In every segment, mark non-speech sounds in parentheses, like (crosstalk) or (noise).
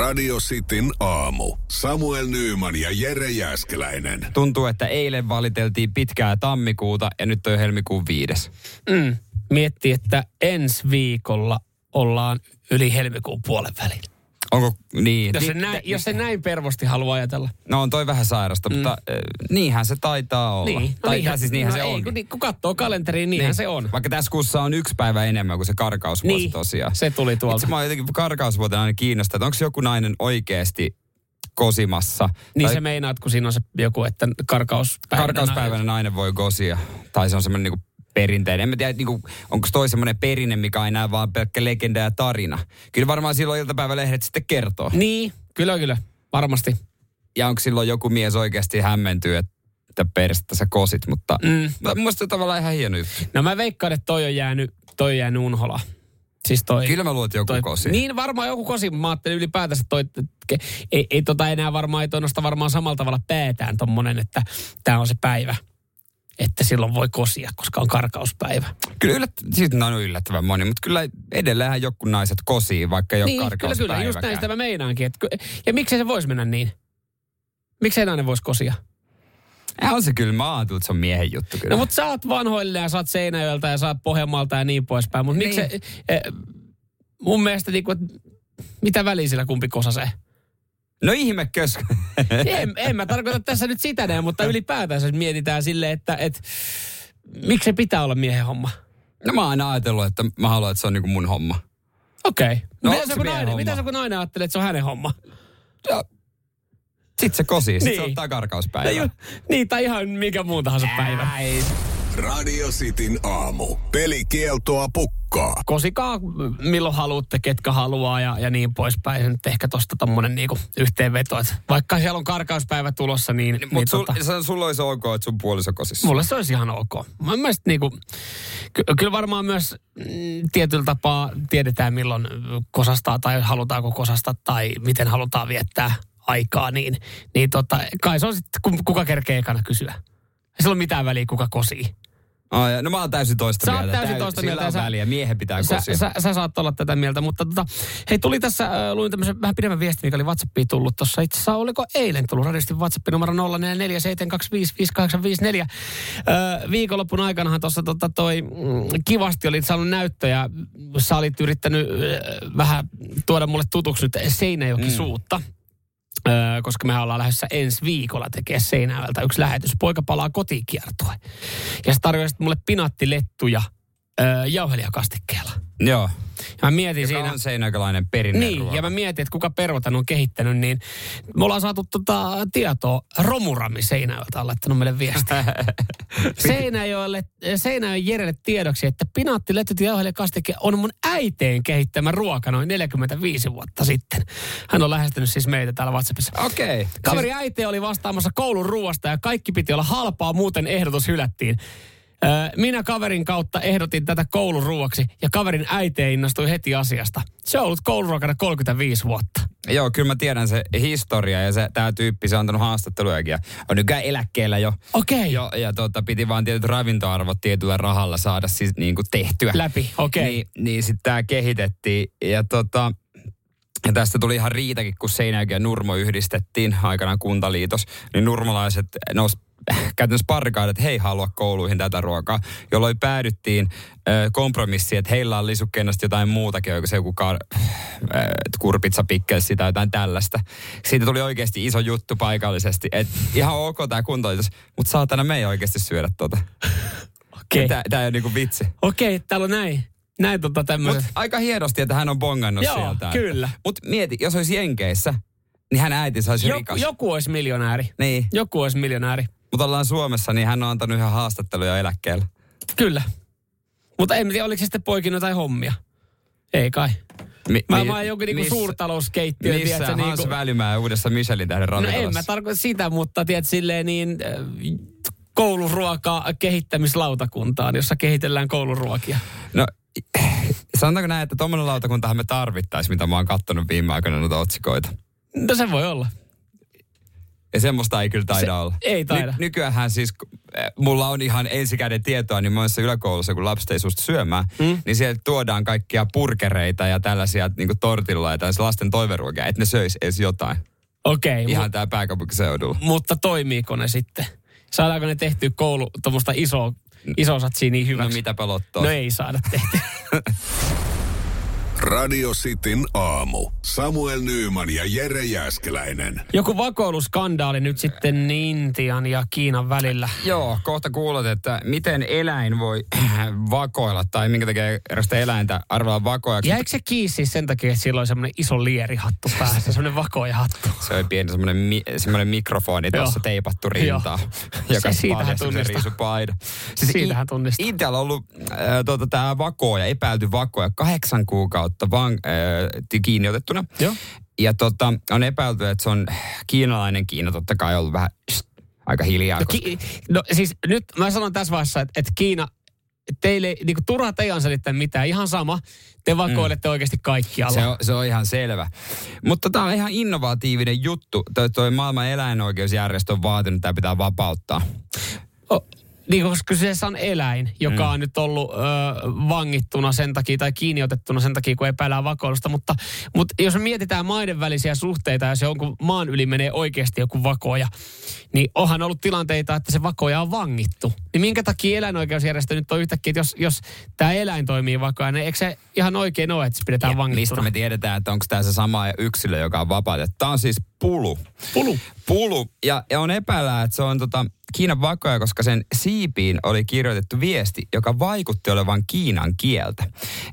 Radio Cityn aamu. Samuel Nyyman ja Jere Jäskeläinen. Tuntuu, että eilen valiteltiin pitkää tammikuuta ja nyt on helmikuun viides. Mm. Miettii, että ensi viikolla ollaan yli helmikuun puolen välin. Onko niin? Jos se, Ni- näin, te- jos se näin pervosti haluaa ajatella. No on toi vähän sairasta, mm. mutta äh, niinhän se taitaa olla. Niin. tai niinhän, siis niinhän no se ei, on. Kun, kun katsoo kalenteriin, niinhän Niin. se on. Vaikka tässä kuussa on yksi päivä enemmän kuin se karkausvuosi Niin, tosiaan. se tuli tuolta. Itse mä oon jotenkin karkausvuotena aina kiinnostaa, että onko joku nainen oikeasti kosimassa. Niin tai se meinaat, kun siinä on se joku, että karkauspäivänä. karkauspäivänä nainen voi kosia. Tai se on semmoinen niinku perinteinen. En mä tiedä, niinku, onko toi semmoinen perinne, mikä on enää vaan pelkkä legenda ja tarina. Kyllä varmaan silloin iltapäivälehdet sitten kertoo. Niin, kyllä kyllä. Varmasti. Ja onko silloin joku mies oikeasti hämmentyy, että perstä sä kosit. Mutta Mm. mun mielestä tavallaan ihan hieno juttu. No mä veikkaan, että toi on jäänyt, toi on jäänyt unholaan. Siis toi, Kyllä mä luulen, että joku toi, kosi. Niin varmaan joku kosi. Mä ajattelin ylipäätänsä toi, ei, ei tota enää varmaan, ei toi nosta varmaan samalla tavalla päätään tommonen, että tämä on se päivä. Että silloin voi kosia, koska on karkauspäivä. Kyllä yllät, siis on yllättävän moni, mutta kyllä edelleen joku naiset kosii, vaikka ei ole niin, kyllä, kyllä. Just näin sitä mä meinaankin. Että, ja miksei se voisi mennä niin? Miksei nainen voisi kosia? Ja on se kyllä, mä ajattelin, että se on miehen juttu kyllä. No mutta sä oot vanhoille ja sä oot Seinäjoelta ja sä oot Pohjanmaalta ja niin poispäin. Mutta Niin. miksi eh, mun mielestä niinku, että mitä väliä sillä kumpi kosasee? No ihmekös. (laughs) en, en mä tarkoita tässä nyt sitä näin, mutta ylipäätään jos mietitään silleen, että et, miksi se pitää olla miehen homma? no mä oon aina ajatellut, että mä haluan, että se on niinku mun homma. Okei. No, No, mitä, se kun nainen, homma? mitä se kun nainen ajattelee, että se on hänen homma? Ja sit se kosii, sit Niin. se ottaa karkauspäivä. Tai ju, niin, tai ihan mikä muun tahansa päivä. Radio Cityn aamu. Pelikieltoa pukkaa. Kosikaa milloin haluatte, ketkä haluaa ja, ja niin poispäin. Se nyt ehkä tosta tommonen niinku yhteenveto. Että vaikka siellä on karkauspäivä tulossa, niin, niin, Mutta sul, tota, sulla olisi ok, että sun puoliso kosisi. mulle se olisi ihan ok. Mä mielestä niinku, ky, kyllä varmaan myös mm, tietyllä tapaa tiedetään milloin kosastaa tai halutaanko kosasta tai miten halutaan viettää aikaa. Niin, niin tota, kai se on sitten, kuka kerkee ekana kysyä. Ei sillä ole mitään väliä, kuka kosii. Ja, no mä oon täysin toista Sä mieltä. täysin Täy- toista sillä mieltä, on sä- väliä. Miehen pitää Sä, kosia. sä, sä saat olla tätä mieltä, mutta tota, hei tuli tässä, äh, luin tämmöisen vähän pidemmän viestin, mikä oli WhatsAppiin tullut tuossa. Itse asiassa oliko eilen tullut radistin WhatsApp numero 0447255854. Äh, viikonloppun aikanahan tuossa tota, toi mm, kivasti oli saanut näyttöjä. Sä olit yrittänyt äh, vähän tuoda mulle tutuksi nyt Seinäjoki suutta. Koska me ollaan lähdössä ensi viikolla tekemään Seinäjältä yksi lähetys. Poika palaa kotikiertue. Ja se tarjosi mulle pinaattilettuja öö, jauhelijakastikkeella. Joo. Ja mä mietin Joka siinä... on seinäkölainen perinne Niin, ja mä mietin, että kuka pervotan on kehittänyt, niin me ollaan saatu tota tietoa. Romurami Seinäjoelta on laittanut meille viestiä. (laughs) Seinäjoelle, Seinäjoen Jerelle tiedoksi, että pinaattilettyt ja jauhelijakastike on mun äiteen kehittämä ruoka noin 45 vuotta sitten. Hän on lähestynyt siis meitä täällä WhatsAppissa. Okei. Kaveri äiti oli vastaamassa koulun ruoasta ja kaikki piti olla halpaa, muuten ehdotus hylättiin. Minä kaverin kautta ehdotin tätä koulun ruoaksi ja kaverin äiti innostui heti asiasta. Se on ollut kouluruokana 35 vuotta. Joo, kyllä mä tiedän se historia ja se, tämä tyyppi, se on antanut haastattelujakin ja on nykyään eläkkeellä jo. Okei. Jo, ja tota, piti vaan tietyt ravintoarvot tietyllä rahalla saada siis niin kuin tehtyä. Läpi, okei. Niin, niin sitten tämä kehitettiin ja tota, ja tästä tuli ihan riitakin, kun Seinäjoki ja Nurmo yhdistettiin aikanaan kuntaliitos, niin nurmolaiset nous käytännössä parkaat, että he ei halua kouluihin tätä ruokaa, jolloin päädyttiin kompromissiin, että heillä on lisukkeena jotain muutakin, joku se joku kar- ö, kurpitsa pikkels tai jotain tällaista. Siitä tuli oikeasti iso juttu paikallisesti, että ihan ok tämä kuntaliitos, mutta saatana me ei oikeasti syödä tota. Okei. Tämä ei ole niinku vitsi. Okei, täällä on näin. Näin tota tämmöiset. Mutta aika hienosti, että hän on bongannut Joo, sieltä. kyllä. Mutta mieti, jos olisi Jenkeissä, niin hän äiti saisi Joku, rikas. joku olisi miljonääri. Niin, Joku olisi miljonääri. Mutta ollaan Suomessa, niin hän on antanut ihan haastatteluja eläkkeellä. Kyllä. Mutta en tiedä, oliko se sitten poikinut jotain hommia. Ei kai. Mi- Mä, mi- mä joku niinku missä- suurtalouskeittiö, Missä tiedätkö, Hans niinku, Välimäen uudessa Michelin tähden No ravintolassa? en mä tarkoita sitä, mutta tiedät silleen niin äh, kouluruoka kehittämislautakuntaan, jossa kehitellään kouluruokia. No, sanotaanko näin, että tuommoinen lautakuntahan me tarvittaisiin, mitä mä oon kattonut viime aikoina noita otsikoita. No se voi olla. Ja semmoista ei kyllä taida Se- olla. ei taida. Ny, nykyäänhän siis, äh, mulla on ihan ensikäden tietoa, niin monessa yläkoulussa, kun lapset ei suostu syömään, mm. niin sieltä tuodaan kaikkia purkereita ja tällaisia niin tortilla ja tällaisia lasten toiveruokia, että ne söisi edes jotain. Okei, Ihan mu- tää pääkaupunkiseudulla. mutta toimiiko ne sitten? Saadaanko ne tehtyä koulu tuommoista isoa, iso satsia niin No hyväksi? mitä pelottaa? No ei saada tehtyä. (laughs) Radio Cityn aamu. Samuel Nyyman ja Jere Jäskeläinen. Joku vakoiluskandaali nyt sitten Intian ja Kiinan välillä. Joo, kohta kuulet, että miten eläin voi (clears throat) vakoilla tai minkä takia erästä eläintä arvellaan vakoajaksi. Jäikö se kiinni siis sen takia, että sillä oli semmoinen iso lierihattu päässä, semmoinen vakojahattu? Se oli pieni semmoinen, mi, semmoinen mikrofoni tuossa teipattu rintaan, (laughs) joka Se siitähän paljasti sen tunnistaa. riisupaida. Siitähän tunnistaa. Intialla on ollut äh, tuota, tämä vakoja, epäilty vakoja, kahdeksan kuukautta van, äh, kiinni otettuna. Joo. Ja tota, on epäilty, että se on kiinalainen Kiina, totta kai ollut vähän shh, aika hiljaa. No, koska- ki- no siis nyt mä sanon tässä vaiheessa, että, että Kiina, teille niin kuin, turha teidän selittää mitään. Ihan sama, te vakoilette mm. oikeasti kaikkialla. Se on, se on ihan selvä. Mutta tämä on ihan innovatiivinen juttu. Toi, toi maailman eläinoikeusjärjestö on vaatinut, että tämä pitää vapauttaa. Niin, koska kyseessä on eläin, joka mm. on nyt ollut ö, vangittuna sen takia tai kiinni otettuna sen takia, kun epäillään vakoilusta. Mutta, mutta jos me mietitään maiden välisiä suhteita ja se jonkun maan yli menee oikeasti joku vakoja, niin onhan ollut tilanteita, että se vakoja on vangittu. Niin minkä takia eläinoikeusjärjestö nyt on yhtäkkiä, että jos, jos tämä eläin toimii vakoja, niin eikö se ihan oikein ole, että se pidetään Ja mistä vangittuna? me tiedetään, että onko tämä se sama yksilö, joka on vapautettu. Tämä on siis pulu. Pulu. Pulu. Ja, ja on epäillä, että se on tota Kiinan vakoja, koska sen siipiin oli kirjoitettu viesti, joka vaikutti olevan Kiinan kieltä.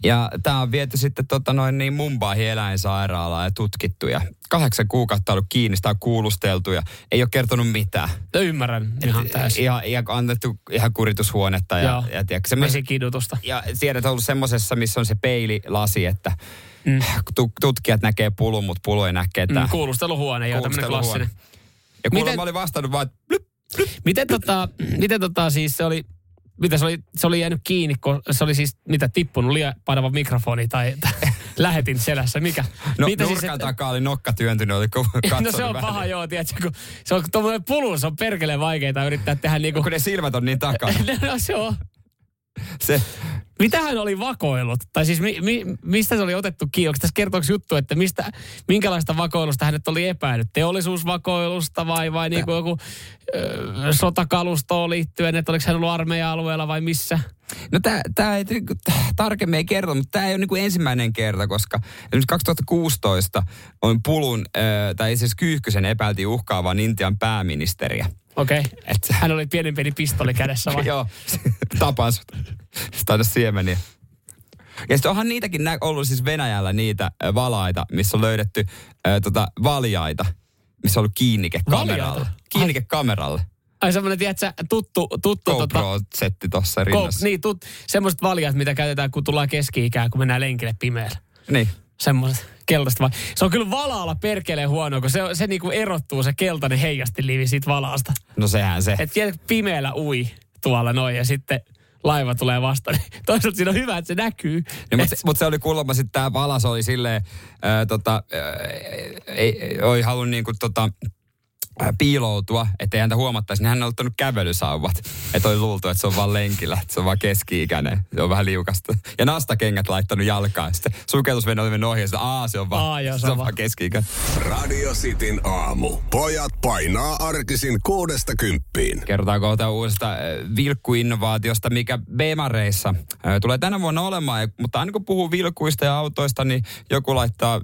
Ja tämä on viety sitten tota noin niin Mumbaihin eläinsairaalaan ja tutkittu. Ja kahdeksan kuukautta ollut kiinni, sitä on kuulusteltu ja ei ole kertonut mitään. No ymmärrän ihan täysin. Ihan, ihan annettu ihan kuritushuonetta ja, Joo. ja tiedätkö, semmoisen- Vesikidutusta. ja tiedät, on ollut semmoisessa, missä on se peililasi, että mm. tutkijat näkee pulun, mutta pulu ei näe ketään. Mm, kuulusteluhuone, joo, tämmöinen klassinen. Ja kuulemma Miten- oli vastannut vaan, että Miten tota, miten tota siis se oli, mitä se oli, se oli jäänyt kiinni, kun se oli siis mitä tippunut liian painava mikrofoni tai, tai (laughs) lähetin selässä, mikä? no mitä nurkan siis, takaa oli nokka työntynyt, oli (laughs) No se on vähän. paha joo, tiedätkö, kun se on tuommoinen pulu, se on perkeleen vaikeaa yrittää tehdä niinku... Kun ne silmät on niin takana. (laughs) no se on. Se, Mitä hän oli vakoillut? Tai siis mi, mi, mistä se oli otettu kiinni? Onko tässä kertooko juttu, että mistä, minkälaista vakoilusta hänet oli epäillyt? Teollisuusvakoilusta vai, vai niinku joku ö, sotakalustoon liittyen, että oliko hän ollut armeija-alueella vai missä? no tää, tää ei niinku, tarkemmin ei kerro, mutta tämä ei ole niinku ensimmäinen kerta, koska esimerkiksi 2016 on pulun, äh, tai siis Kyyhkysen epäiltiin uhkaavan Intian pääministeriä. Okei. Okay. Et, Hän oli pienen pieni pistoli kädessä vai? (laughs) Joo, tapan sut. Taida siemeniä. Ja sitten onhan niitäkin nä- ollut siis Venäjällä niitä valaita, missä on löydetty ö, tota, valjaita, missä on ollut kiinnike kameralle. Kiinnike kameralle. Ai semmoinen, tiedätkö, tuttu, tuttu tota, GoPro-setti tuossa Go, rinnassa. niin, tut, semmoiset valjat, mitä käytetään, kun tullaan keski-ikään, kun mennään lenkille pimeällä. Niin. Semmoiset keltaiset vai. Se on kyllä valaalla perkeleen huono, kun se, se niinku erottuu se keltainen heijastiliivi siitä valaasta. No sehän se. Tiedät, pimeällä ui tuolla noin ja sitten laiva tulee vastaan. (laughs) Toisaalta siinä on hyvä, että se näkyy. No, mutta, se, mut se oli kuulemma sitten tämä valas oli silleen, ää, tota, ää, ei, ei, oli halunnut niinku tota, piiloutua, ettei häntä huomattaisi, niin hän on ottanut kävelysauvat. Että oli luultu, että se on vaan lenkillä, että se on vaan keski-ikäinen, se on vähän liukasta. Ja nastakengät laittanut jalkaan. Sitten sukellusvene oli mennyt ohi ja aa se on vaan, Aa, joo, se on vaan keski-ikäinen. Radio Cityn aamu. Pojat painaa arkisin kuudesta kymppiin. Kerrotaan kohta uudesta äh, vilkkuinnovaatiosta, mikä Bemareissa äh, tulee tänä vuonna olemaan. Mutta aina kun puhuu vilkuista ja autoista, niin joku laittaa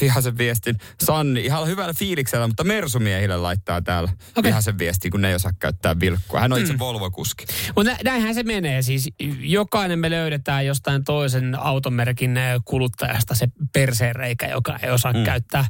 vihaisen viestin. Sanni, ihan hyvällä fiiliksellä, mutta Mersumiehille laittaa täällä okay. vihaisen viestin, kun ne ei osaa käyttää vilkkua. Hän on itse mm. Volvo-kuski. Mutta näinhän se menee. Siis jokainen me löydetään jostain toisen automerkin eh, kuluttajasta se perseenreikä, joka ei osaa mm. käyttää,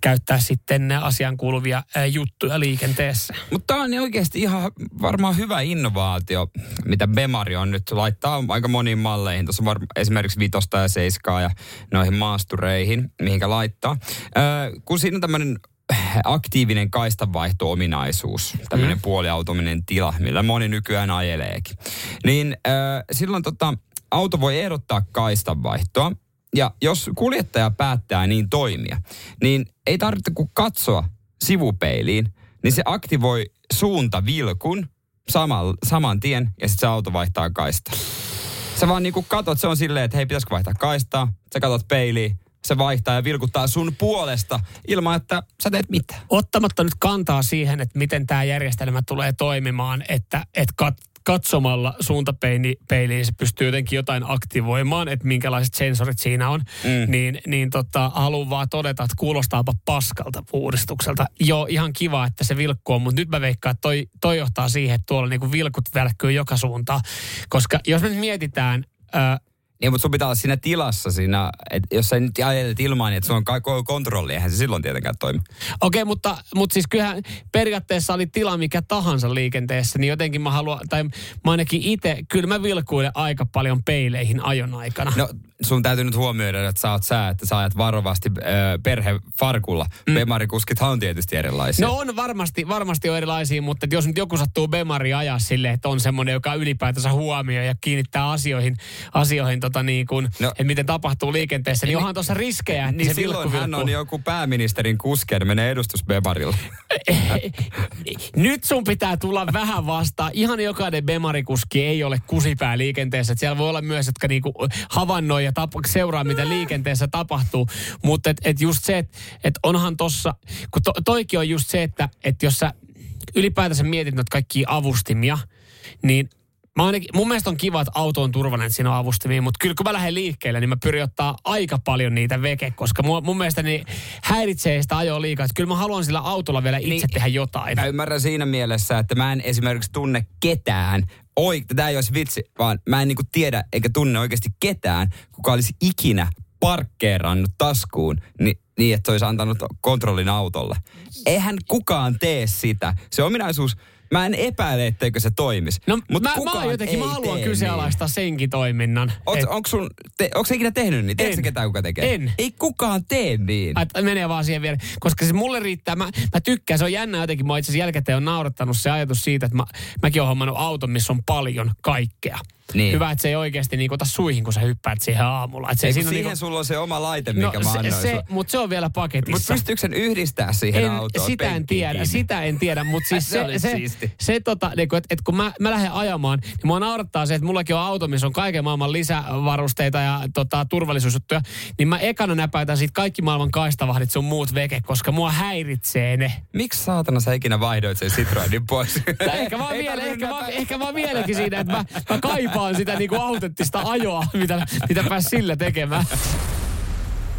käyttää sitten asian kuuluvia eh, juttuja liikenteessä. Mutta tämä on niin oikeasti ihan varmaan hyvä innovaatio, mitä Bemari on nyt laittaa aika moniin malleihin. Tuossa on var- esimerkiksi vitosta ja seiskaa ja noihin maastureihin, mihinkä laittaa. Öö, kun siinä on tämmöinen aktiivinen kaistanvaihto-ominaisuus, tämmöinen mm. puoliautominen tila, millä moni nykyään ajeleekin. Niin öö, silloin tota, auto voi ehdottaa kaistanvaihtoa, ja jos kuljettaja päättää niin toimia, niin ei tarvitse kuin katsoa sivupeiliin, niin se aktivoi suuntavilkun saman, saman tien ja sitten se auto vaihtaa kaista. Sä vaan niinku katot, se on silleen, että hei, pitäisikö vaihtaa kaistaa? Sä katot peiliin, se vaihtaa ja vilkuttaa sun puolesta ilman, että sä teet mitään. Ottamatta nyt kantaa siihen, että miten tämä järjestelmä tulee toimimaan, että, että kat, katsomalla suuntapeiliin se pystyy jotenkin jotain aktivoimaan, että minkälaiset sensorit siinä on, mm. niin, niin tota, haluan vaan todeta, että kuulostaapa paskalta uudistukselta. Joo, ihan kiva, että se vilkkuu, mutta nyt mä veikkaan, että toi, toi johtaa siihen, että tuolla niinku vilkut välkkyy joka suuntaan. Koska jos me nyt mietitään, äh, niin, mutta sun pitää olla siinä tilassa siinä, että jos sä nyt ajelet ilmaan, niin että sulla on koko kontrolli, eihän se silloin tietenkään toimi. Okei, okay, mutta, mutta siis kyllähän periaatteessa oli tila mikä tahansa liikenteessä, niin jotenkin mä haluan, tai mä ainakin itse, kyllä mä vilkuilen aika paljon peileihin ajon aikana. No sun täytyy nyt huomioida, että sä oot sä, että sä ajat varovasti äh, perhefarkulla. Mm. Bemarikuskit on tietysti erilaisia. No on varmasti, varmasti on erilaisia, mutta jos nyt joku sattuu Bemari ajaa silleen, että on semmoinen, joka ylipäätänsä huomioi ja kiinnittää asioihin, asioihin tota niin kuin, no, että miten tapahtuu liikenteessä, niin, niin onhan tuossa riskejä. Niin, niin silloin hän on joku pääministerin kuski, ja menee edustusbemarilla. (laughs) Nyt sun pitää tulla vähän vastaan. Ihan jokainen bemarikuski ei ole kusipää liikenteessä. Että siellä voi olla myös, jotka niinku havainnoi ja tap- seuraa, mitä liikenteessä tapahtuu. Mutta et, et just se, että et onhan tossa, kun to, toikin on just se, että et jos sä ylipäätänsä mietit noita kaikkia avustimia, niin Mä ainakin, mun mielestä on kiva, että auto on turvallinen, että siinä on avustimia, mutta kyllä kun mä lähden liikkeelle, niin mä pyrin ottaa aika paljon niitä veke, koska mun, mun mielestä niin häiritsee sitä ajoa liikaa. Että kyllä mä haluan sillä autolla vielä itse niin, tehdä jotain. Mä ymmärrän siinä mielessä, että mä en esimerkiksi tunne ketään, oi, tämä ei olisi vitsi, vaan mä en niinku tiedä eikä tunne oikeasti ketään, kuka olisi ikinä parkkeerannut taskuun, niin, niin että se olisi antanut kontrollin autolle. Eihän kukaan tee sitä. Se ominaisuus, Mä en epäile, etteikö se toimisi. No Mut mä, mä jotenkin, mä haluan kyseenalaistaa niin. senkin toiminnan. Oot, et... Onko sun, te, onko ikinä tehnyt niin? Tiedätkö ketään, kuka tekee? En. Ei kukaan tee niin. Että menee vaan siihen vielä. Koska se mulle riittää, mä, mä tykkään, se on jännä jotenkin. Mä itse asiassa jälkikäteen on naurattanut se ajatus siitä, että mä, mäkin olen hommannut auton, missä on paljon kaikkea. Niin. Hyvä, että se ei oikeasti niin ota suihin, kun sä hyppäät siihen aamulla. Et se, siinä siihen niinku... sulla on se oma laite, no, mikä no, mä annoin se, se Mutta se on vielä paketissa. Mutta pystyykö sen yhdistää siihen en, autoon? Sitä en tiedä, kiinni. sitä en tiedä. Mutta (laughs) siis se, se, se, se tota, niin että et kun mä, mä lähden ajamaan, niin mua naurattaa se, että mullakin on auto, missä on kaiken maailman lisävarusteita ja tota, turvallisuusjuttuja. Niin mä ekana näpäytän siitä kaikki maailman kaistavahdit sun muut veke, koska mua häiritsee ne. Miksi saatana sä ikinä vaihdoit sen Citroenin pois? ehkä, vaan (laughs) vielä, ehkä, vaan, ehkä vaan vieläkin siinä, että mä, mä kaipaan sitä niinku autenttista ajoa, mitä, mitä pääsi sillä tekemään.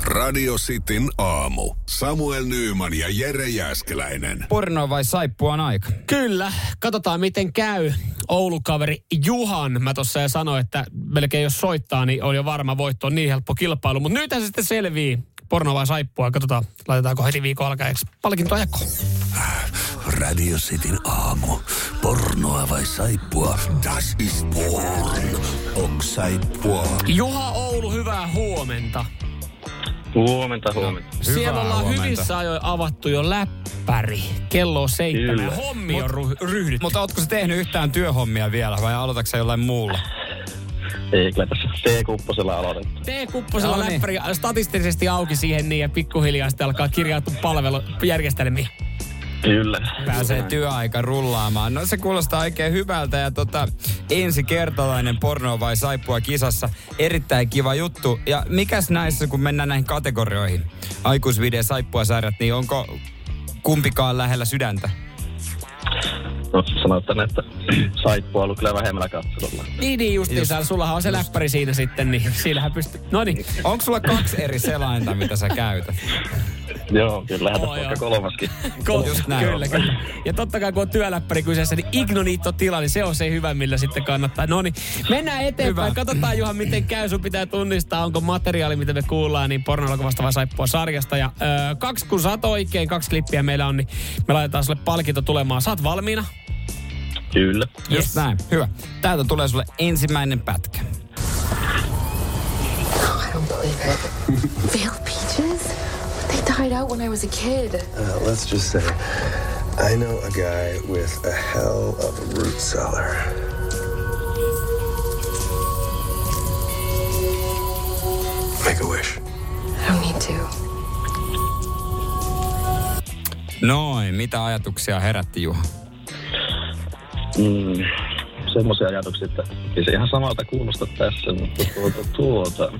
Radio Cityn aamu. Samuel Nyyman ja Jere Jäskeläinen. Porno vai saippua on aika? Kyllä. Katsotaan miten käy. Oulukaveri Juhan. Mä tuossa jo sanoin, että melkein jos soittaa, niin on jo varma voitto. On niin helppo kilpailu. Mutta nyt se sitten selvii. Porno vai saippua. Katsotaan, laitetaanko heti viikon alkajaksi palkintoajakko. Radio Cityn aamu. Pornoa vai saippua? Das ist porn. Ok saippua. Juha Oulu, hyvää huomenta. Huomenta, huomenta. No, siellä ollaan huomenta. hyvissä ajoin avattu jo läppäri. Kello on seitsemän. Kyllä. Hommi on ryhdytty. Mutta ootko se tehnyt yhtään työhommia vielä vai aloitatko jollain muulla? Ei, kyllä tässä T-kupposella aloitettu. T-kupposella no, niin. läppäri statistisesti auki siihen niin ja pikkuhiljaa sitten alkaa kirjautua palvelujärjestelmiä. Kyllä. Pääsee työaika rullaamaan. No se kuulostaa oikein hyvältä ja tota, ensi kertalainen porno vai saippua kisassa. Erittäin kiva juttu. Ja mikäs näissä, kun mennään näihin kategorioihin? Aikuisvideo, saippua sarjat, niin onko kumpikaan lähellä sydäntä? No sanotaan, että (clears throat) saippua on ollut kyllä vähemmällä katselulla. Niin, niin justiinsa. Sullahan on se läppäri siinä sitten, niin (laughs) sillähän pystyy. No niin. Onko sulla kaksi eri selainta, mitä sä käytät? Joo, kyllä oh, vaikka kolmaskin. Ko- Just näin kyllä, kyllä. Ja totta kai kun on työläppäri kyseessä, niin Ignonito-tila, niin se on se hyvä, millä sitten kannattaa. No niin, mennään eteenpäin. Hyvä. Katsotaan Juha, miten käy. Sun pitää tunnistaa, onko materiaali, mitä me kuullaan, niin pornolokuvasta vai saippua sarjasta. Ja öö, kaksi, kun saat oikein, kaksi klippiä meillä on, niin me laitetaan sulle palkinto tulemaan. Saat valmiina? Kyllä. Just yes. näin. Hyvä. Täältä tulee sulle ensimmäinen pätkä. I don't believe it. Real peaches? They died out when I was a kid. Uh, let's just say, I know a guy with a hell of a root cellar. Make a wish. I don't need to. Noin, mitä ajatuksia herätti Juha? Mm, semmoisia ajatuksia, että ei se ihan samalta kuulosta tässä, mutta tuota, tuota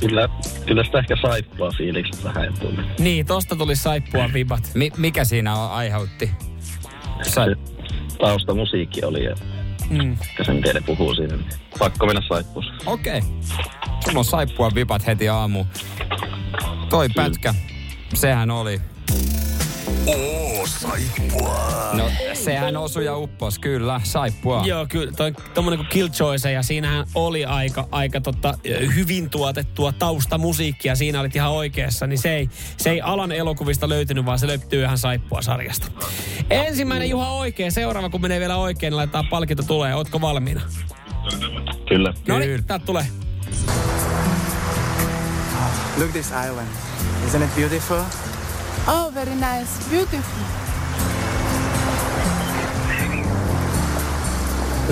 kyllä, kyllä sitä ehkä saippua fiilikset vähän tuli. Niin, tosta tuli saippua vibat. Mi- mikä siinä on- aiheutti? Sai- taustamusiikki oli ja Mm. sen teille puhuu siinä. Pakko mennä saippuun. Okei. Okay. Sulla on saippua vipat heti aamu. Toi pätkä, sehän oli. Oo, saippua. No, sehän osui ja uppos, kyllä, saippua. Joo, kyllä, toi, tommonen kuin Killjoy, ja siinähän oli aika, aika tota, hyvin tuotettua taustamusiikkia, siinä olit ihan oikeassa, niin se ei, se ei alan elokuvista löytynyt, vaan se löytyy ihan saippua sarjasta. Ensimmäinen Juha oikein, seuraava kun menee vielä oikein, niin laitetaan palkinto tulee, ootko valmiina? Kyllä. No niin, täältä tulee. Look this island. Isn't it beautiful? Oh, very nice. Beautiful.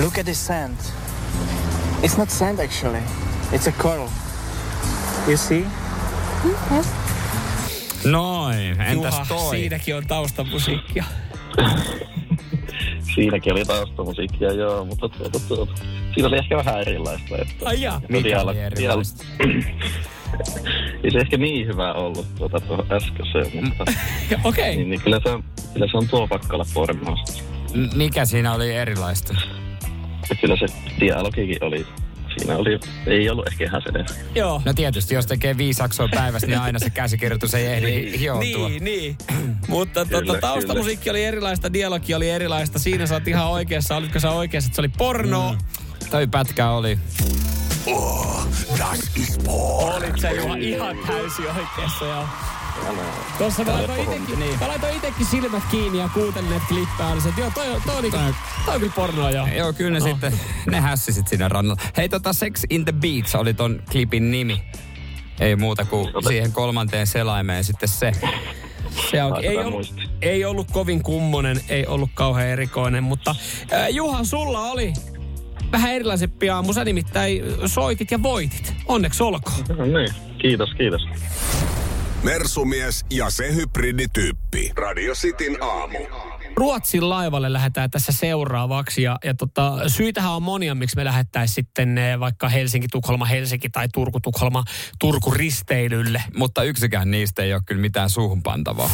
Look at this sand. It's not sand actually. It's a coral. You see? Yes. Noin, entäs Juha, toi? siinäkin on taustamusiikkia. (laughs) Siinäkin oli taustamusiikkia, joo, mutta tuota, tuota, siinä oli ehkä vähän erilaista. Että Ai jaa. Mikä oli erilaista? (laughs) Ei se ehkä niin hyvä ollut tuota tuohon äskeiseen, mutta (laughs) Okei. niin, niin kyllä, se on, kyllä se on tuo pakkala pormaasta. M- mikä siinä oli erilaista? Ja kyllä se dialogikin oli, siinä oli, ei ollut ehkä ihan se Joo. No tietysti, jos tekee viisi jaksoa päivässä, niin aina se käsikirjoitus ei ehdi hi- hioutua. Niin, niin. Mutta tuota, Kyllä, taustamusiikki oli erilaista, dialogi oli erilaista. Siinä sä oot ihan oikeassa. Olitko sä oikeassa, että se oli porno? Mm. Toi pätkä oli. Oh, das ist Sport. Olit sä Juha ihan täysin oikeassa, joo. Tuossa mä laitoin itekin, niin. mä laitoin itekin silmät kiinni ja kuuntelin näitä klippejä. Olisin, että joo, toi, toi, oli, toi on kyllä pornoa, joo. Joo, kyllä ne No. sitten, ne hässisit siinä rannalla. Hei, tota Sex in the Beach oli ton klipin nimi. Ei muuta kuin siihen kolmanteen selaimeen sitten se. Se on, ei, ollut, ei ollut kovin kummonen, ei ollut kauhean erikoinen, mutta äh, Juha, sulla oli vähän erilaisempi aamu. Sä nimittäin soitit ja voitit. Onneksi olkoon. No niin, kiitos, kiitos. Mersumies ja se hybridityyppi. Radio Cityn aamu. Ruotsin laivalle lähdetään tässä seuraavaksi ja, ja tota, syitähän on monia, miksi me lähettäisiin sitten eh, vaikka Helsinki, Tukholma, Helsinki tai Turku, Tukholma, Turku risteilylle. Mutta yksikään niistä ei ole kyllä mitään suuhun pantavaa.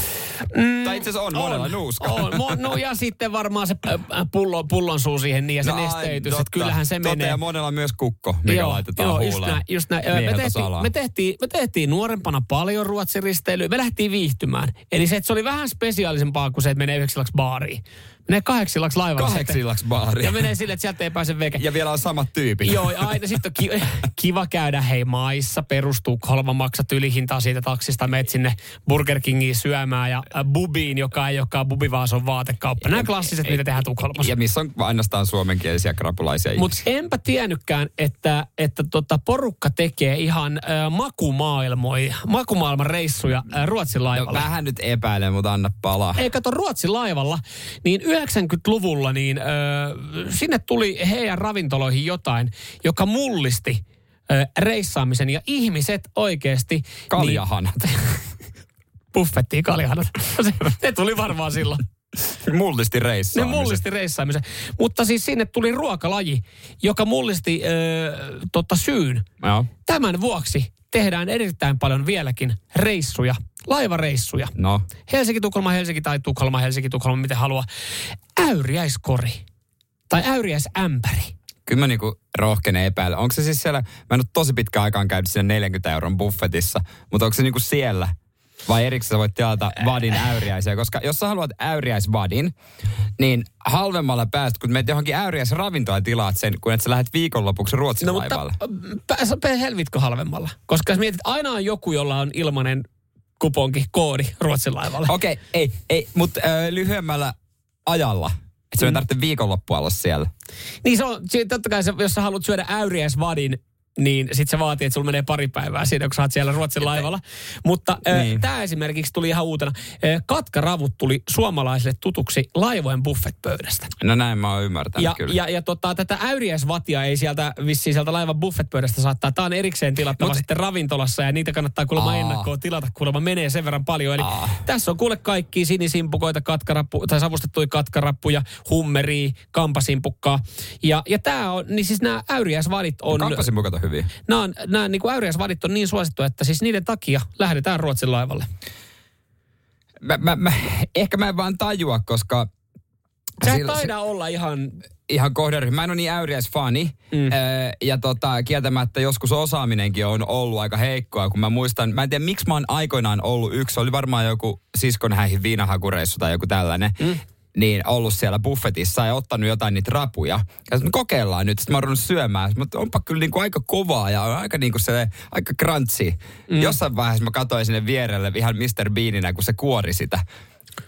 Mm, tai itse asiassa on, monella nuuska. On, mo, no ja sitten varmaan se äh, pullo, pullon suu siihen niin ja se No nesteytys, että kyllähän se menee. ja monella myös kukko, mikä laitetaan joo, just näin, just näin. Me tehtiin, me, tehtiin, me tehtiin nuorempana paljon Ruotsin risteilyä. Me lähtiin viihtymään. Eli se, että se oli vähän spesiaalisempaa kuin se, että menee yhdeksi illaksi baariin. Menee kahdeksi illaksi laivalle. Kahdeksi sitten. illaksi baariin. Ja menee sille, että sieltä ei pääse veke. Ja vielä on samat tyypit. Joo, aina sitten on ki- (laughs) kiva käydä hei maissa, perustuu kolma maksat ylihintaa siitä taksista, meet sinne Burger Kingiin syömään ja äh, Bubiin, joka ei olekaan Bubi, vaan se on vaatekauppa. Nämä klassiset, mitä tehdään Tukholmassa. Ja missä on ainoastaan suomenkielisiä krapulaisia Mutta enpä tiennytkään, että, että tota porukka tekee ihan äh, makumaailmoja, makumaailman reissuja äh, Ruotsin No, laivalla. vähän nyt epäilen, mutta anna palaa. Ei kato Ruotsin laivalla, niin 90-luvulla niin ö, sinne tuli heidän ravintoloihin jotain, joka mullisti ö, reissaamisen ja ihmiset oikeasti... Kaljahanat. Niin, (laughs) buffettiin kaljahanat. Se- (laughs) ne tuli varmaan silloin. Mullisti Ne reissaamisen. mullisti reissaamisen. Mutta siis sinne tuli ruokalaji, joka mullisti ö, totta syyn. Joo. Tämän vuoksi tehdään erittäin paljon vieläkin reissuja, laivareissuja. No, Helsinki, Tukholma, Helsinki tai Tukholma, Helsinki, Tukholma, miten haluaa. Äyriäiskori. Tai äyriäisämpäri. kyllä mä niinku rohkenen epäillä. Onko se siis siellä, mä en ole tosi pitkä aikaan käynyt siinä 40 euron buffetissa, mutta onko se niinku siellä? Vai erikseen voit tilata vadin äyriäisiä? Koska jos sä haluat äyriäisvadin, niin halvemmalla pääst, kun menet johonkin äyriäisravintolaan ja tilaat sen, kun et sä lähdet viikonlopuksi Ruotsin No mutta laivalle. pääs, pääs helvitkö halvemmalla? Koska jos mietit, aina on joku, jolla on ilmainen kuponki, koodi Ruotsin laivalle. Okei, okay, ei, ei, mutta äh, lyhyemmällä ajalla. Että se mm. tarvitse viikonloppua olla siellä. Niin se on, totta kai se, jos sä haluat syödä äyriäisvadin niin sit se vaatii, että sulla menee pari päivää siinä, kun sä oot siellä Ruotsin laivalla. Mutta Niin. tämä esimerkiksi tuli ihan uutena. Katkaravut tuli suomalaisille tutuksi laivojen buffetpöydästä. No näin mä oon ymmärtänyt Ja, kyllä. ja, ja tota, tätä äyriäisvatia ei sieltä vissiin sieltä laivan buffetpöydästä saattaa. Tämä on erikseen tilattava Mut- sitten ravintolassa ja niitä kannattaa kuulemma Aa. ennakkoon tilata. Kuulemma menee sen verran paljon. Eli Aa. tässä on kuule kaikki sinisimpukoita, katkarappu, tai savustettuja katkarappuja, hummeria, kampasimpukkaa. Ja, ja tämä on, niin siis nämä äyriäisvadit on... On hyviä. Nämä, on, nämä niin kuin äyriäisvadit on niin suosittu, että siis niiden takia lähdetään Ruotsin laivalle. Mä, mä, mä, ehkä mä en vaan tajua, koska... Sä et sillä- taida olla ihan... ihan kohderyhmä. Mä en ole niin äyriäs fani. Mm. Öö, ja tota, kieltämättä joskus osaaminenkin on ollut aika heikkoa, kun mä muistan, mä en tiedä miksi mä oon aikoinaan ollut yksi, oli varmaan joku siskon häihin viinahakureissu tai joku tällainen. Mm. Niin ollut siellä buffetissa ja ottanut jotain niitä rapuja. Ja sit, no kokeillaan nyt. Sitten mä oon syömään. Mutta onpa kyllä niinku aika kovaa ja on aika niinku se, aika crunchi. Mm. Jossain vaiheessa mä katsoin sinne vierelle ihan Mr. Beaninä, kun se kuori sitä.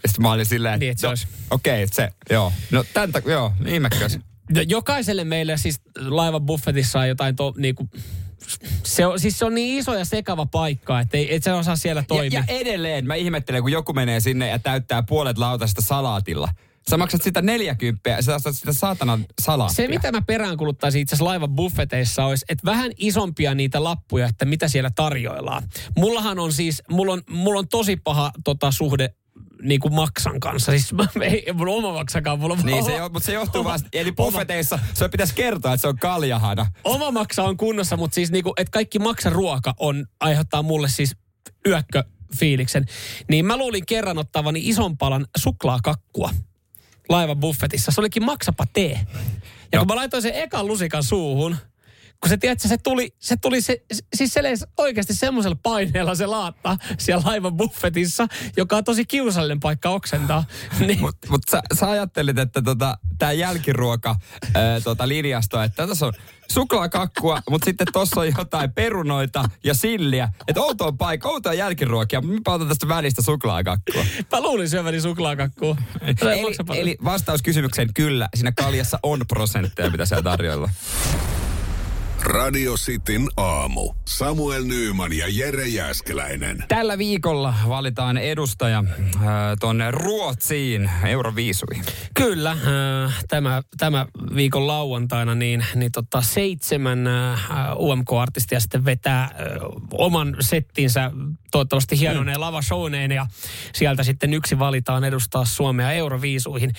Ja sitten mä olin silleen, Niin, että no, okei, okay, se, joo. No tän tak- joo, ihmekös. No, Jokaiselle meille siis laivan buffetissa on jotain to, niinku, se on, siis se on niin iso ja sekava paikka, että ei, et sä osaa siellä Ja, toimia. ja edelleen mä ihmettelen, kun joku menee sinne ja täyttää puolet lautasesta salaatilla. Sä maksat sitä 40 ja sä sitä saatanan salaattia. se, mitä mä peräänkuluttaisin itse asiassa laivan buffeteissa, olisi, että vähän isompia niitä lappuja, että mitä siellä tarjoillaan. Mullahan on siis, mulla on, mulla on tosi paha tota, suhde niin kuin maksan kanssa. Siis mä, (laughs) ei mulla oma maksakaan, mulla Niin, oma- se, jo- mutta se johtuu oma- vaan, eli oma- buffeteissa se pitäisi kertoa, että se on kaljahana. Oma maksa on kunnossa, mutta siis niinku, että kaikki maksaruoka on, aiheuttaa mulle siis yökköfiiliksen. Niin mä luulin kerran ottavani ison palan suklaakakkua laivan buffetissa. Se olikin maksapa tee. Ja kun mä laitoin sen ekan lusikan suuhun, kun se, tiedätkö, se tuli, se tuli se, siis se oikeasti semmoisella paineella se laatta siellä laivan buffetissa, joka on tosi kiusallinen paikka oksentaa. (laughs) Niin, Mutta mut sä, sä ajattelit, että tota, tämä jälkiruoka ää, tota linjasto, että tässä on suklaakakkua, mutta sitten tuossa on jotain perunoita ja silliä. Että outoa paikka, outoa jälkiruokia. Mä otan tästä välistä suklaakakkua. mä luulin syöväni suklaakakkua. Eli, eli vastaus kysymykseen kyllä, siinä kaljassa on prosentteja, mitä siellä tarjoilla. Radio Cityn aamu. Samuel Nyyman ja Jere Jäskeläinen. Tällä viikolla valitaan edustaja äh, tuonne Ruotsiin Euroviisuihin. Kyllä, äh, tämä, tämä viikon lauantaina niin, niin tota seitsemän äh, UMK-artistia sitten vetää äh, oman settinsä toivottavasti hienoneen lavashowneen ja sieltä sitten yksi valitaan edustaa Suomea Euroviisuihin.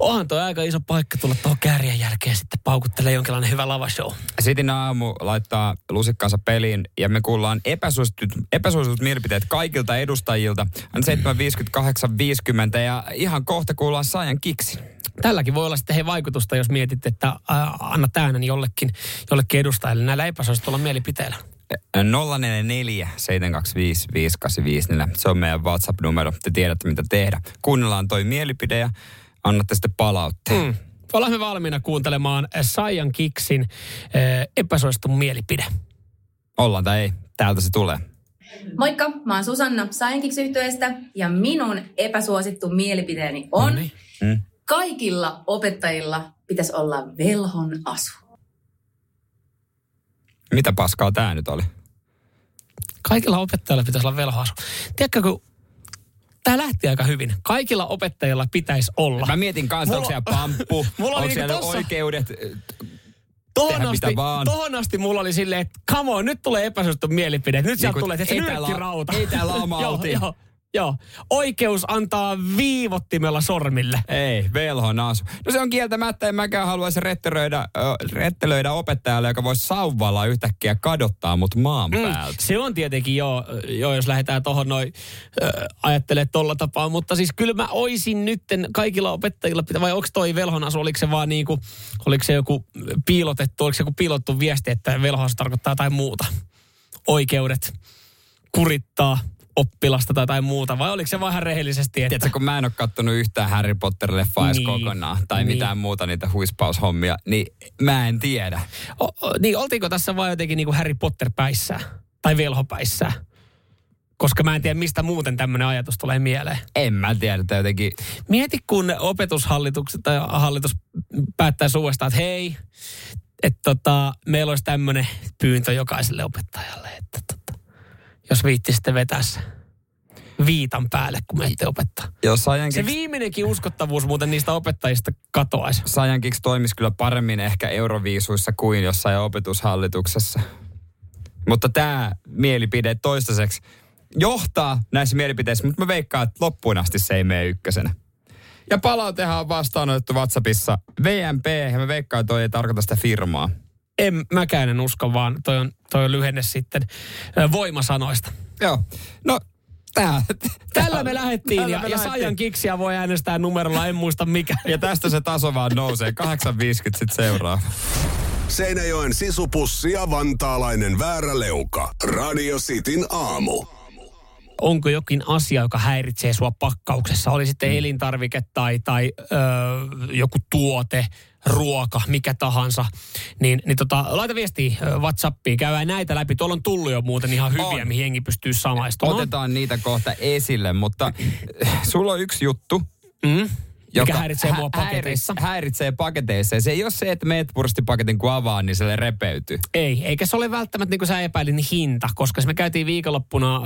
Onhan tuo aika iso paikka tulla tuohon kärjen jälkeen sitten paukuttelee jonkinlainen hyvä lavashow. Sitten aamu laittaa lusikkaansa peliin ja me kuullaan epäsuositut, epäsuositut mielipiteet kaikilta edustajilta. On 7.58.50 ja ihan kohta kuullaan Saajan kiksi. Tälläkin voi olla sitten hei vaikutusta, jos mietit, että äh, anna äänen jollekin, jollekin edustajalle näillä epäsuositulla mielipiteillä. 044 725 5854. Se on meidän WhatsApp-numero. Te tiedätte, mitä tehdä. Kuunnellaan toi mielipide ja annatte sitten palautteen. Mm. Olemme valmiina kuuntelemaan Saiyan Kiksin äh, epäsuosittu mielipide. Ollaan tai ei. Täältä se tulee. Moikka, mä oon Susanna Science ja minun epäsuosittu mielipiteeni on, Noniin. Mm. kaikilla opettajilla pitäisi olla velhon asu. Mitä paskaa tää nyt oli? Kaikilla opettajilla pitäisi olla velhoasu. Tiedätkö, kun tämä lähti aika hyvin. Kaikilla opettajilla pitäisi olla. Mä mietin kanssa, onko Mulla- siellä pamppu, (laughs) Mulla onko siellä tossa- oikeudet. Tohon tehdä asti, vaan. tohon asti mulla oli silleen, että come on, nyt tulee epäsuosittu mielipide. Nyt sieltä Niin kuin, tulee, että se ei täällä- nyrkkirauta. ei täällä oma (laughs) joo, joo, joo. Oikeus antaa viivottimella sormille. Ei, velhon asu. No se on kieltämättä, en mäkään haluaisi rettelöidä, rettelöidä opettajalle, joka voisi sauvalla yhtäkkiä kadottaa mut maan Mm, päältä. se on tietenkin joo, joo jos lähdetään tuohon noin äh, ajattelee tolla tapaa, mutta siis kyllä mä oisin nytten kaikilla opettajilla, pitä- vai onko toi velhonasu, oliko se vaan niinku, oliko se joku piilotettu, oliko se joku piilottu viesti, että velhonasu tarkoittaa jotain muuta? Oikeudet kurittaa oppilasta tai jotain muuta, vai oliko se vähän rehellisesti, että... Tiedätkö, kun mä en ole kattonut yhtään Harry Potter-leffaa edes Niin, kokonaan, tai niin. mitään muuta niitä huispaushommia, niin mä en tiedä. O, o, niin oltiinko tässä vaan jotenkin niinku Harry Potter päissään? Tai velhopäissään? Koska mä en tiedä, mistä muuten tämmöinen ajatus tulee mieleen. En mä tiedä, että jotenkin... Mieti, kun opetushallitus tai hallitus päättää uudestaan, että hei, että tota, meillä olisi tämmöinen pyyntö jokaiselle opettajalle, että tota, jos viittisitte vetää se viitan päälle, kun menette opettaa. Jos Se viimeinenkin uskottavuus muuten niistä opettajista katoaisi. Sajankiksi toimisi kyllä paremmin ehkä euroviisuissa kuin jossain opetushallituksessa. Mutta tämä mielipide toistaiseksi johtaa näissä mielipiteissä, mutta mä veikkaan, että loppuun asti se ei mene ykkösenä. Ja palautehan on vastaanotettu WhatsAppissa VMP, ja mä veikkaan, että toi ei tarkoita sitä firmaa. En mäkään en usko, vaan toi on, toi on lyhenne sitten voimasanoista. Joo. No, tää. Tällä me lähettiin Tällä ja, me ja. Sajan kiksiä voi äänestää numerolla, en muista mikä. Ja tästä se taso vaan nousee. 8.50 sitten seuraa. Seinäjoen sisupussi ja vantaalainen vääräleuka. Radio Cityn aamu. Onko jokin asia, joka häiritsee sua pakkauksessa? Oli sitten elintarvike tai, tai ö, joku tuote, ruoka, mikä tahansa. Niin, niin tota, laita viestiä ö, WhatsAppiin, käydään näitä läpi. Tuolla on tullut jo muuten ihan hyviä, On. mihin jengi pystyy samaistumaan. Otetaan niitä kohta esille, mutta sulla on yksi juttu, Mm. Mikä häiritsee hä- mua paketeissa. häirit- Häiritsee paketeissa. Ja se ei ole se, että meet purstipaketin kun avaa, niin se repeytyy. Ei, eikä se ole välttämättä niin kuin sä epäilit, niin hinta, koska me käytiin viikonloppuna ö,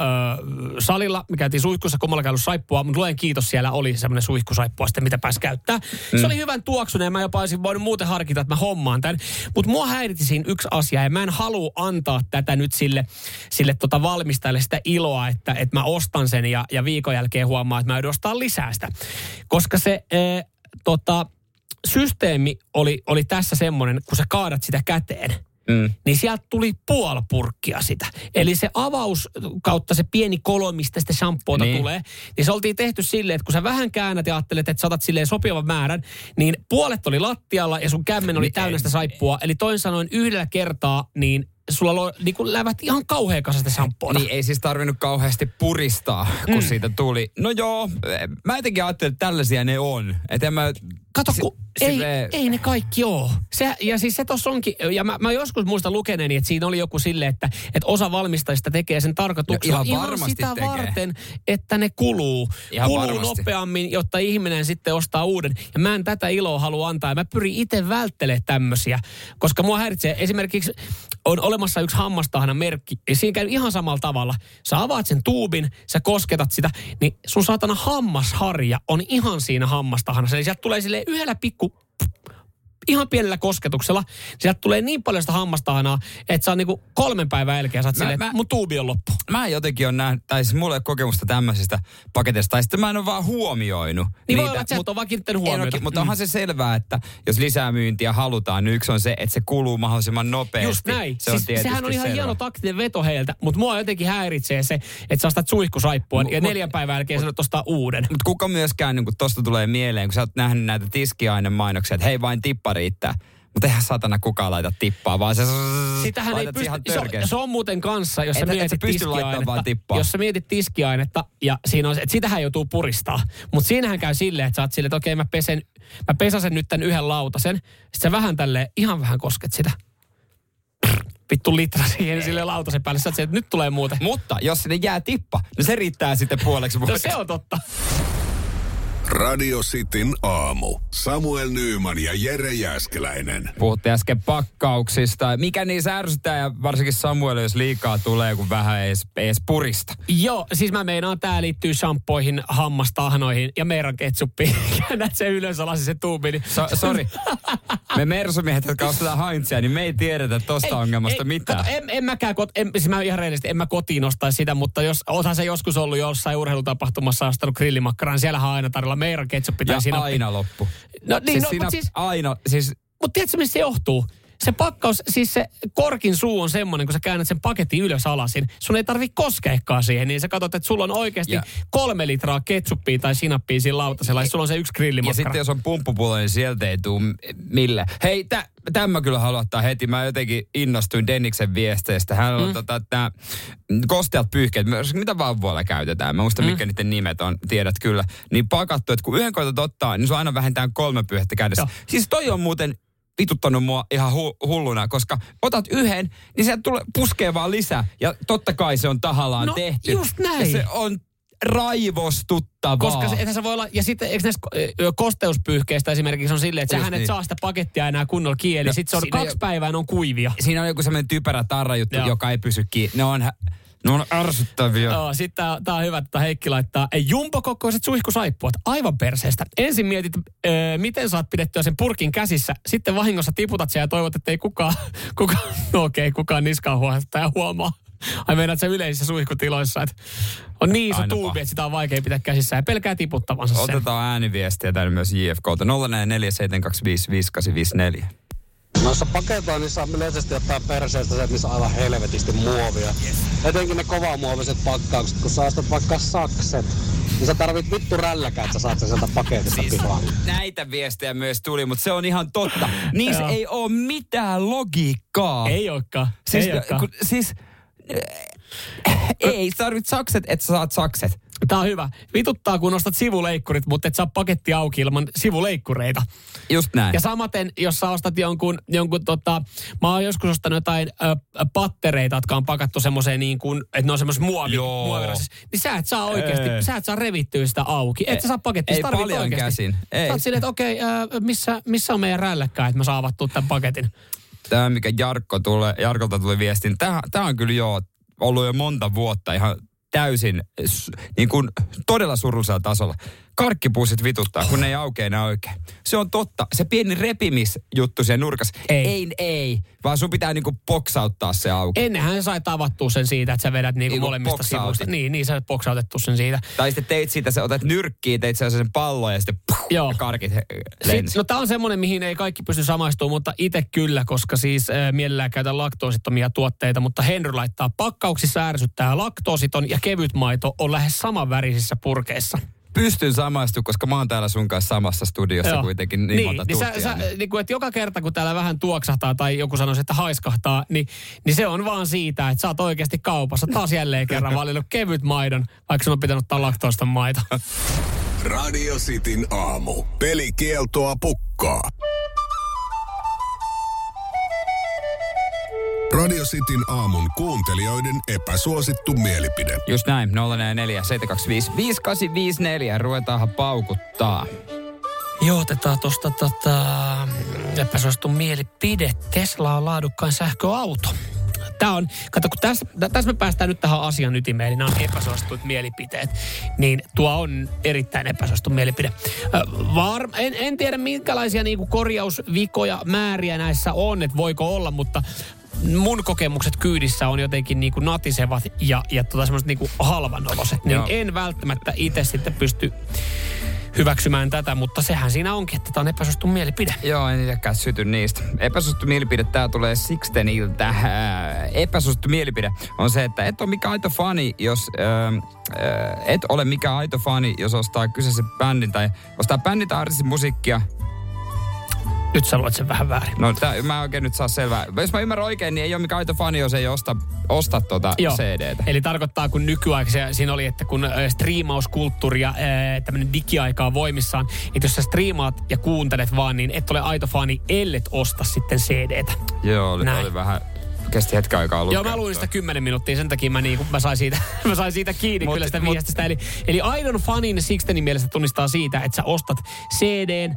salilla, me käytiin suihkussa, kummalla käynyt saippua, mutta luen kiitos, siellä oli semmoinen suihkusaippua sitten, mitä pääsi käyttää. Mm. Se oli hyvän tuoksunen ja mä jopa olisin voinut muuten harkita, että mä hommaan tämän. Mutta mua häiritti siinä yksi asia ja mä en halua antaa tätä nyt sille, sille tota valmistajalle sitä iloa, että, että mä ostan sen ja, ja viikon jälkeen huomaan, että mä joudun ostaa lisää sitä. Koska se... E, tota, systeemi oli, oli tässä semmoinen, kun sä kaadat sitä käteen, Mm. niin sieltä tuli puoli purkkia sitä. Eli se avaus kautta se pieni kolo, mistä sitä shampoota Niin. tulee, niin se oltiin tehty silleen, että kun sä vähän käännät ja ajattelet, että sä otat silleen sopivan määrän, niin puolet oli lattialla ja sun kämmen oli Niin täynnä sitä saippua. Eli toisin sanoen yhdellä kertaa, niin sulla lo, niin kun lävät ihan kauhean kanssa sitä. Niin ei siis tarvinnut kauheasti puristaa, kun mm. siitä tuli. No joo, mä jotenkin ajattelin, että tällaisia ne on. Että mä... Kato, si- kun ei, silleen- ei ne kaikki oo. Se, ja siis se tossa onkin, ja mä, mä joskus muistan lukeneeni, että siinä oli joku sille, että, että osa valmistajista tekee sen tarkoituksella No ihan varmasti sitä tekee. varten, että ne kuluu. Ihan kuluu varmasti. nopeammin, jotta ihminen sitten ostaa uuden. Ja mä en tätä iloa halua antaa. Ja mä pyrin itse välttelemään tämmöisiä, koska mua häiritsee. Esimerkiksi on olemassa yksi hammastahana merkki, ja siinä käy ihan samalla tavalla. Sä avaat sen tuubin, sä kosketat sitä, niin sun saatana hammasharja on ihan siinä hammastahanassa. Eli sieltä tulee sille yhdellä pikku ihan pienellä kosketuksella, sieltä tulee niin paljon sitä hammastahanaa, että sä on niinku kolmen päivän jälkeen, Mä- silleen, mun tuubi on loppu. Mä jotenkin on nähnyt, tai siis mulla ei ole kokemusta tämmöisistä paketeista, tai sitten mä en ole vaan huomioinut Niin voi niitä. olla, että sä et Mut- ole vaan kiinnittänyt en huomiota. ole, mutta Mm. onhan se selvää, että jos lisää myyntiä halutaan, niin yksi on se, että se kuluu mahdollisimman nopeasti. Just näin. Se on siis, sehän on ihan selvä. hieno taktinen veto heiltä, mutta mua jotenkin häiritsee se, että sä ostat suihkusaippua ja neljän päivän jälkeen sä ostaa uuden. Mutta kuka myöskään, niin kun tosta tulee mieleen, kun sä oot nähnyt näitä tiskiainemainoksia, että hei vain tippa riittää. Mutta eihän satana kukaan laita tippaa, vaan se Sitähän ei pysty, ihan se, se on muuten kanssa, jos sä Et- et sä mietit laittamaan vaan tiskiainetta, tippaa. jos sä mietit tiskiainetta ja siinä on se, että sitähän joutuu puristaa. Mutta siinähän käy silleen, että sä oot silleen, että okei mä pesen, mä pesasen nyt tän yhden lautasen. Sitten sä vähän tälleen, ihan vähän kosket sitä. Vittu litra siihen sille lautasen päälle. Sä että nyt tulee muuten. Mutta jos sinne jää tippa, niin se riittää sitten puoleksi No vuodeksi. se on totta. Radio Cityn aamu. Samuel Nyyman ja Jere Jäskeläinen. Puhuttiin äsken pakkauksista. Mikä niissä ärsyttää ja varsinkin Samuel, jos liikaa tulee, kun vähän ei edes, edes purista. Joo, siis mä meinaan, tää liittyy shampoihin, hammastahnoihin ja meiran ketsuppiin. (laughs) Käännät se ylös alas se tuubi. Niin... So, sorry. (laughs) Me mersumiehet, jotka ostetaan Heinzia, niin me ei tiedetä tosta ongelmasta mitään. Kato, en, en mäkään, kot, en, siis mä ihan rehellisesti, en mä kotiin ostaisi sitä, mutta jos oothan se joskus ollut jossain urheilutapahtumassa ostanut grillimakkaraan, siellähän on aina tarjolla meiran ketsuppi tai ja sinappi. aina loppu. No niin, siis no, siinä mutta siis, aina, siis mutta tiedätkö, mistä se johtuu? Se pakkaus, siis se korkin suu on semmoinen, kun sä käännät sen paketin ylös alasin. Sun ei tarvi koskeekaan siihen, niin sä katsot, että sulla on oikeasti Ja- kolme litraa ketsuppia tai sinappia siinä lautasella, ja sulla on se yksi Ja grillimakkara. sitten jos on pumppupullo, niin sieltä ei tule millä. Hei, tä, tämän mä kyllä haluan ottaa heti. Mä jotenkin innostuin Denniksen viesteistä. Hän on mm. tota, tää, kosteat pyyhkeet, myös mitä vauvoilla käytetään. Mä muistan, mm. mitkä niiden nimet on, tiedät kyllä. Niin pakattu, että kun yhden koetat ottaa, niin se on aina vähintään kolme pyyhettä kädessä. Joo. Siis toi on muuten vituttanut mua ihan hu- hulluna, koska otat yhden, niin se tulee puskee vaan lisää. Ja totta kai se on tahallaan No, tehty. just näin. Ja se on raivostuttavaa. Koska se, ethän sä voi olla, ja sitten eikö näissä ö, kosteuspyyhkeistä esimerkiksi on silleen, että Just sähän et niin. saa sitä pakettia enää kunnolla kieli. No, sitten se on kaksi jo- päivää, ne on kuivia. Siinä on joku semmoinen typerä tarrajuttu, Joo. joka ei pysy kiinni. Ne on, ne on ärsyttäviä. Joo, sitten tää, tää on hyvä, että Heikki laittaa "Ei, jumbokokoiset suihkusaippuat. Aivan perseestä. Ensin mietit, ö, miten saat pidettyä sen purkin käsissä. Sitten vahingossa tiputat sen ja toivot, että ei kukaan, (laughs) kukaan no okei, okay, kukaan niskaan huomata ja huomaa. Ai meinaat se yleisissä suihkutiloissa, että on niin iso tuubi, että sitä on vaikea pitää käsissä ja pelkää tiputtavansa sen. Otetaan ääniviestiä tänne myös JFKlta. 047255854. Noissa paketoinnissa on yleisesti ottaen perseestä se, että niissä on aivan helvetisti muovia. Yes. Etenkin ne kovamuoviset pakkaukset, kun sä ostat vaikka sakset, niin sä tarvit vittu rälläkään, että sä saat sen sieltä paketista siis, pihaan. Näitä viestejä myös tuli, mutta se on ihan totta. (laughs) Niissä ei ole mitään logiikkaa. Ei olekaan. Siis, ei olekaan. kun, siis ei, sä tarvit sakset, että sä saat sakset. Tää on hyvä. Vituttaa, kun ostat sivuleikkurit, mutta et saa paketti auki ilman sivuleikkureita. Just näin. Ja samaten, jos sä ostat jonkun, jonkun tota, mä oon joskus ostanut jotain ö, pattereita, jotka on pakattu semmoiseen niin kuin, että ne on semmoisessa muovi, Joo. niin sä et saa oikeasti, Ei. sä et saa revittyä sitä auki. Et sä saa pakettia, Ei paljon oikeasti. käsin. Ei. Sä oot silleen, että okei, ö, missä, missä on meidän rälläkkää, että mä saan avattua tämän paketin. Tämä, mikä Jarkko tulee, Jarkolta tuli viestin, tämä, tämä on kyllä jo ollut jo monta vuotta ihan täysin niin kuin todella surullisella tasolla. Karkkipussit vituttaa, kun ne ei aukea enää oikein. Se on totta. Se pieni repimisjuttu siellä nurkassa. Ei. Ei, ei vaan sun pitää niinku boksauttaa se auki. Ennenhän sait avattua sen siitä, että sä vedät niinku Niinku molemmista boksautit. sivuista. Niin, niin sä oot boksautettu sen siitä. Tai sitten teit siitä, sä otat nyrkkiin, teit sen pallon ja sitten puh, Joo. ja karkit lensi. no tämä on semmoinen, mihin ei kaikki pysty samaistumaan, mutta itse kyllä, koska siis äh, mielellään käytän laktoosittomia tuotteita, mutta Henry laittaa pakkauksissa ärsyttää laktoositon ja kevyt maito on lähes saman värisissä purkeissa. Pystyn samaistumaan, koska mä oon täällä sun kanssa samassa studiossa Joo. kuitenkin niin, monta niin sä, tuntia. sä, niin. niin kuin, että joka kerta kun täällä vähän tuoksahtaa tai joku sanoisi, että haiskahtaa, niin, niin se on vaan siitä, että sä oot oikeasti kaupassa taas jälleen kerran valinnut kevyt maidon, vaikka sun on pitänyt ottaa laktoista maito. Radio Cityn aamu. Pelikieltoa pukkaa. Radio Cityn aamun kuuntelijoiden epäsuosittu mielipide. Just näin, 044 725 5854. Ruvetaanhan paukuttaa. Joo, otetaan tuosta tota, epäsuosittu mielipide. Tesla on laadukkain sähköauto. Tämä on, kato, kun tässä, tässä me päästään nyt tähän asian ytimeen, niin nämä on epäsuosittuit mielipiteet. Niin tuo on erittäin epäsuosittu mielipide. Var, en, en tiedä, minkälaisia niinku korjausvikoja määriä näissä on, että voiko olla, mutta mun kokemukset kyydissä on jotenkin niinku natisevat ja, ja tota semmoiset niinku halvanoloset. Niin Joo. en välttämättä itse sitten pysty hyväksymään tätä, mutta sehän siinä onkin, että tämä on epäsuosittu mielipide. Joo, en itsekään syty niistä. Epäsuosittu mielipide, tää tulee Sixteniltä. Äh, Epäsuosittu mielipide on se, että et ole mikään aito fani, jos... Äh, äh, et ole mikään aito fani, jos ostaa kyseisen bändin tai ostaa bändin tai artistin musiikkia. Nyt sä luet sen vähän väärin. No tää, mä en oikein nyt saa selvää. Jos mä ymmärrän oikein, niin ei ole mikään aito fani, jos ei osta, osta tuota Joo. CDtä. Eli tarkoittaa, kun nykyaikaisia siinä oli, että kun striimauskulttuuri ja tämmöinen digiaika on voimissaan, että jos sä striimaat ja kuuntelet vaan, niin et ole aito fani, ellet osta sitten CDtä. Joo, oli, Näin. oli vähän... Kesti hetken aikaa lukea. Joo, mä luin sitä kymmenen minuuttia, sen takia mä, niinku, mä, sain, siitä, (laughs) mä sain siitä kiinni Mut- kyllä sitä mut- viestistä. Eli, eli aidon fanin Sixtenin mielestä tunnistaa siitä, että sä ostat CDn,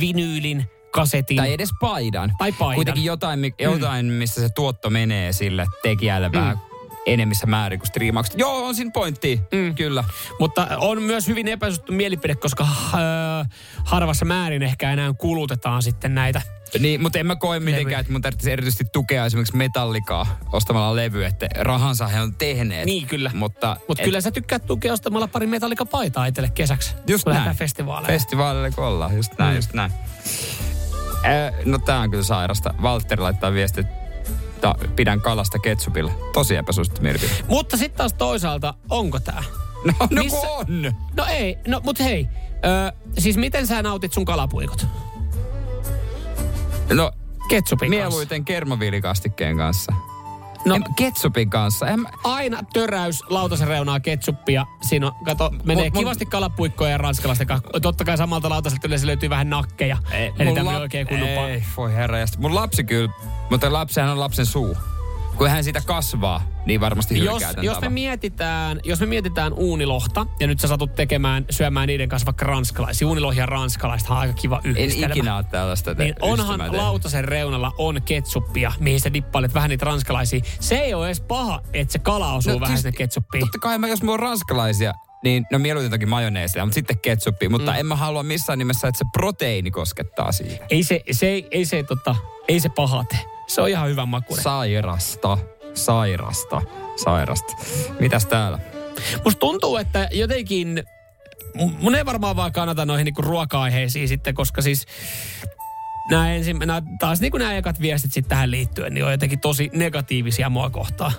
vinyylin, kasetin. Tai edes paidan. Tai paidan. Kuitenkin jotain, mi- jotain missä se tuotto menee sille tekijälle mm. vähän enemmissä määrin kuin striimaukset. Joo, on siinä pointti. Mm. Kyllä. Mutta on myös hyvin epäsuosittu mielipide, koska äh, harvassa määrin ehkä enää kulutetaan sitten näitä. Niin, mutta en mä koe mitenkään, että mun tarvitsisi erityisesti tukea esimerkiksi metallikaa ostamalla levy, että rahansa he on tehneet. Niin, kyllä. Mutta Mutta et- kyllä sä tykkäät tukea ostamalla pari metallika-paitaa itselle kesäksi. Just kun näin. festivaaleille. Festivaalille kun ollaan, just näin, Mm. just näin. Äh, no tää on kyllä sairasta. Valtteri laittaa viesti, että pidän kalasta ketsupilla. Tosi epäsuosittu mielipide. Mutta sitten taas toisaalta, onko tää? No, no Missä- on! No ei, no mut hei. Ö, siis miten sä nautit sun kalapuikot? No, Ketsupin kanssa. mieluiten kermaviilikastikkeen kanssa. No, En, ketsupin kanssa. En, aina töräys lautasen reunaa ketsuppia. Siinä on, kato, menee Mut mun- kivasti kalapuikkoja ja ranskalaisten kanssa. Totta kai samalta lautaselta yleensä löytyy vähän nakkeja. Eli mun tämmöinen lap- oikein kunnon Ei, voi herra. Mun lapsi kyllä, mutta lapsihan on lapsen suu. Kun hän siitä kasvaa, niin varmasti Jos, hylkää tämän jos, me mietitään, jos me mietitään uunilohta, ja nyt sä satut tekemään, syömään niiden kanssa vaikka ranskalaisia. Uunilohi ja ranskalaiset on aika kiva En yhdistelmä. ikinä ole tällaista Niin onhan ystävää lautasen reunalla on ketsuppia, mihin sä dippailet vähän niitä ranskalaisia. Se ei ole edes paha, että se kala osuu No vähän siis- sinne ketsuppiin. Totta kai mä, jos mulla on ranskalaisia, niin no mieluiten toki majoneesia, mutta sitten ketsuppi. Mutta mm. en mä halua missään nimessä, että se proteiini koskettaa siihen. Ei se, se, ei, ei se, tota, ei se paha tee. Se on ihan hyvän makuinen. Sairasta, sairasta, sairasta. Mitäs täällä? Musta tuntuu, että jotenkin, mun ei varmaan vaan kannata noihin niinku ruoka-aiheisiin sitten, koska siis nämä ensin, nää, taas niinku nämä ekat viestit sitten tähän liittyen, niin on jotenkin tosi negatiivisia mua kohtaan.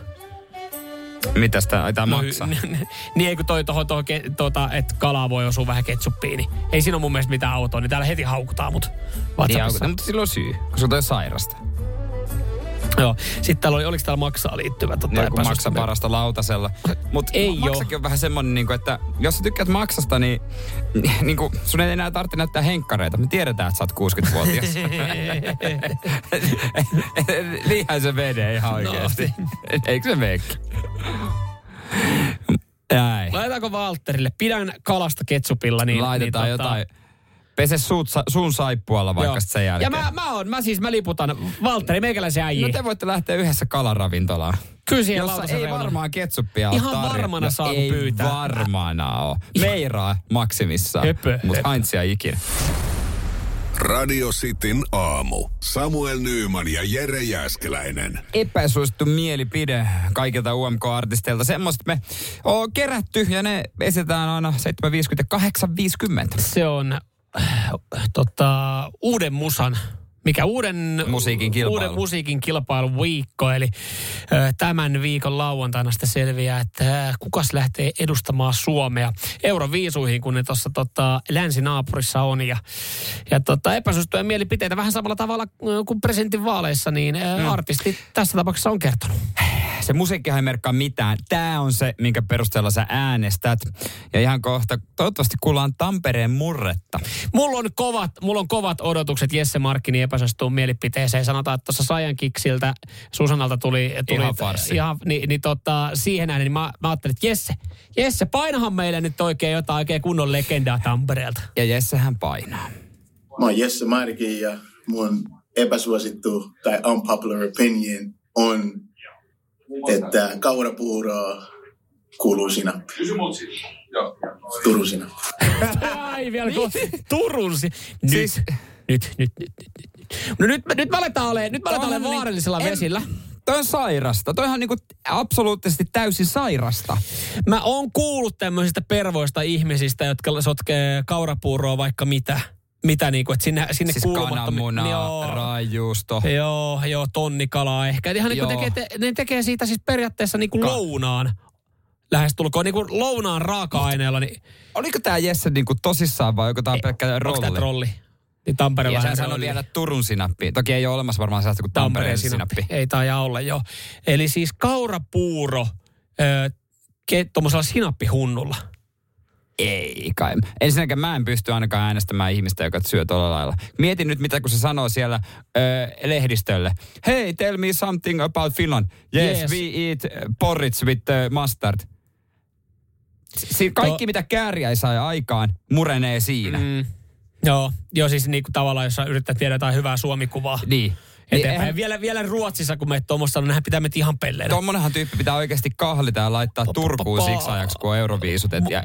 Mitäs tää, tää maksaa? (laughs) niin ei kun toi tohon, tohon ke, tota, että kalaa voi osua vähän ketsuppiin, niin ei siinä ole mun mielestä mitään autoa, niin täällä heti haukutaan mut Niin, WhatsAppissa. auko- mutta silloin syy, koska toi on sairasta. (laughs) Joo. Sitten täällä oli, oliko täällä maksaa liittyvä tota, Niin, kun maksa parasta lautasella. Mutta Ei maksakin on vähän semmonen, niin kuin, että jos sä tykkäät maksasta, niin, (laughs) niin kuin, sun ei enää tarvitse näyttää henkkareita. Me tiedetään, että sä oot 60-vuotias. Niinhän (laughs) se menee ihan No, oikeasti. Eikö se meekki? Näin. Laitetaanko Valtterille? Pidän kalasta ketsupilla. Niin, Laitetaan niin, tota- jotain. Pese suut, suun saippualla vaikka Joo. sit sen jälkeen. Ja mä, mä, on, mä siis mä liputan Valtteri, meikäläisen äijä. No te voitte lähteä yhdessä kalaravintolaan. Kyllä siihen Jossa ei reunaan. varmaan ketsuppia Ihan tarjolla. varmana no, saa, ei pyytää. varmana ole. (laughs) Meiraa maksimissaan. Höpö, Mutta. Heinzia ikinä. Radio Cityn aamu. Samuel Nyyman ja Jere Jäskeläinen. Epäsuosittu mielipide kaikilta UMK-artisteilta. Semmoista me on kerätty ja ne esitetään aina 7.50 ja 8.50. Se on tota, uuden musan mikä uuden Musiikin kilpailu. Uuden musiikin kilpailun viikko, eli ö, tämän viikon lauantaina sitten selviää, että ö, kukas lähtee edustamaan Suomea Euroviisuihin, kun ne tuossa tota, länsinaapurissa on. Ja, ja tota, epäsuosittuja mielipiteitä vähän samalla tavalla ö, kuin presidentin vaaleissa, niin mm. artisti tässä tapauksessa on kertonut. Se musiikkihan ei merkkaa mitään. Tämä on se, minkä perusteella sä äänestät. Ja ihan kohta, toivottavasti kuullaan Tampereen murretta. Mulla on kovat, mulla on kovat odotukset Jesse Markkinin epäsuosittuun mielipiteeseen. Sanotaan, että tuossa Sajan Kiksiltä Susanalta tuli... tuli Ihan farssi. Ihan, niin, niin tota, siihen nähden, niin mä, mä ajattelin, että Jesse, Jesse, painahan meille nyt oikein jotain oikein kunnon legendaa Tampereelta. Ja Jessehän painaa. Mä oon Jesse Markin ja mun epäsuosittu tai unpopular opinion on, että kaurapuuroa kuuluu sinappi. Turun sinappi. (laughs) Ai vielä kun Turun. si- Nyt, Siis- nyt, nyt, nyt, nyt, nyt. No nyt, me- nyt mä aletaan olemaan, nyt mä aletaan olemaan niin- vaarallisella en- vesillä. Toi on sairasta. Toi on niinku absoluuttisesti täysin sairasta. Mä oon kuullut tämmöisistä pervoista ihmisistä, jotka sotkee kaurapuuroa vaikka mitä. Mitä niinku, että sinne, sinne Siis kuulumattomi- kananmuna, Joo. raajuusto. Joo, joo, tonnikalaa ehkä. Ihan niin kuin Joo. tekee, te, ne tekee siitä siis periaatteessa niin kuin Ka- lounaan. Lähestulkoon niin kuin lounaan raaka-aineella. Niin, Oliko tää Jesse niinku tosissaan vai onko tää pelkkä onko rolli? tämä trolli? Niin Ja Tamperelainen sä sano rolli. vielä Turun sinappi. Toki ei ole olemassa varmaan sellaista kuin Tampereen sinappi. Ei taida olla, joo. Eli siis kaurapuuro tuommoisella sinappihunnulla. Ei kai. Ensinnäkään mä en pysty ainakaan äänestämään ihmistä, joka syö tuolla lailla. Mietin nyt, mitä kun se sanoo siellä ö, lehdistölle. Hey, tell me something about Finland. Yes, Yes. we eat porridge with uh, mustard. Si- kaikki, To- mitä kääriä saa aikaan, murenee siinä. Mm. Joo, joo, siis niin kuin tavallaan, jos sä yrität viedä jotain hyvää suomikuvaa Niin. eteenpäin. eihän- Niin, vielä, vielä Ruotsissa, kun meitä tuommoista, niin pitää meitä ihan pelleenä. Tommonenhan tyyppi pitää oikeasti kahlita ja laittaa Turkuun siksi ajaksi, kun on euroviisut. Et, ja,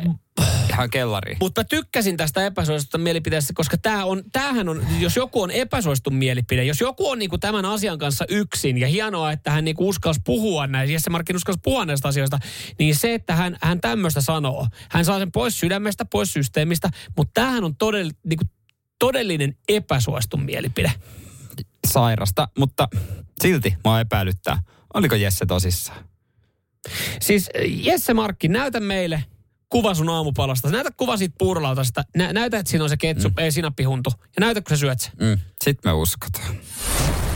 ihan kellariin. Mutta mä tykkäsin tästä epäsuositusta mielipiteestä, koska tää on, tämähän on, jos joku on epäsuosittu mielipide, jos joku on niinku tämän asian kanssa yksin ja hienoa, että hän niinku uskalsi puhua näistä, Jesse Markkin uskalsi puhua näistä asioista, niin se, että hän, hän tämmöistä sanoo, hän saa sen pois sydämestä, pois systeemistä, mutta tämähän on todell, niinku, todellinen epäsuosittu mielipide. Sairasta, mutta silti mua epäilyttää. Oliko Jesse tosissaan? Siis Jesse Markki, näytä meille kuva sun aamupalasta. Näytä kuva siitä puurolautasesta. Nä, näytä, että siinä on se ketsup, mm. ei sinappihuntu. Ja näytä, kun sä syöt sen. Mm. Sitten me uskotaan.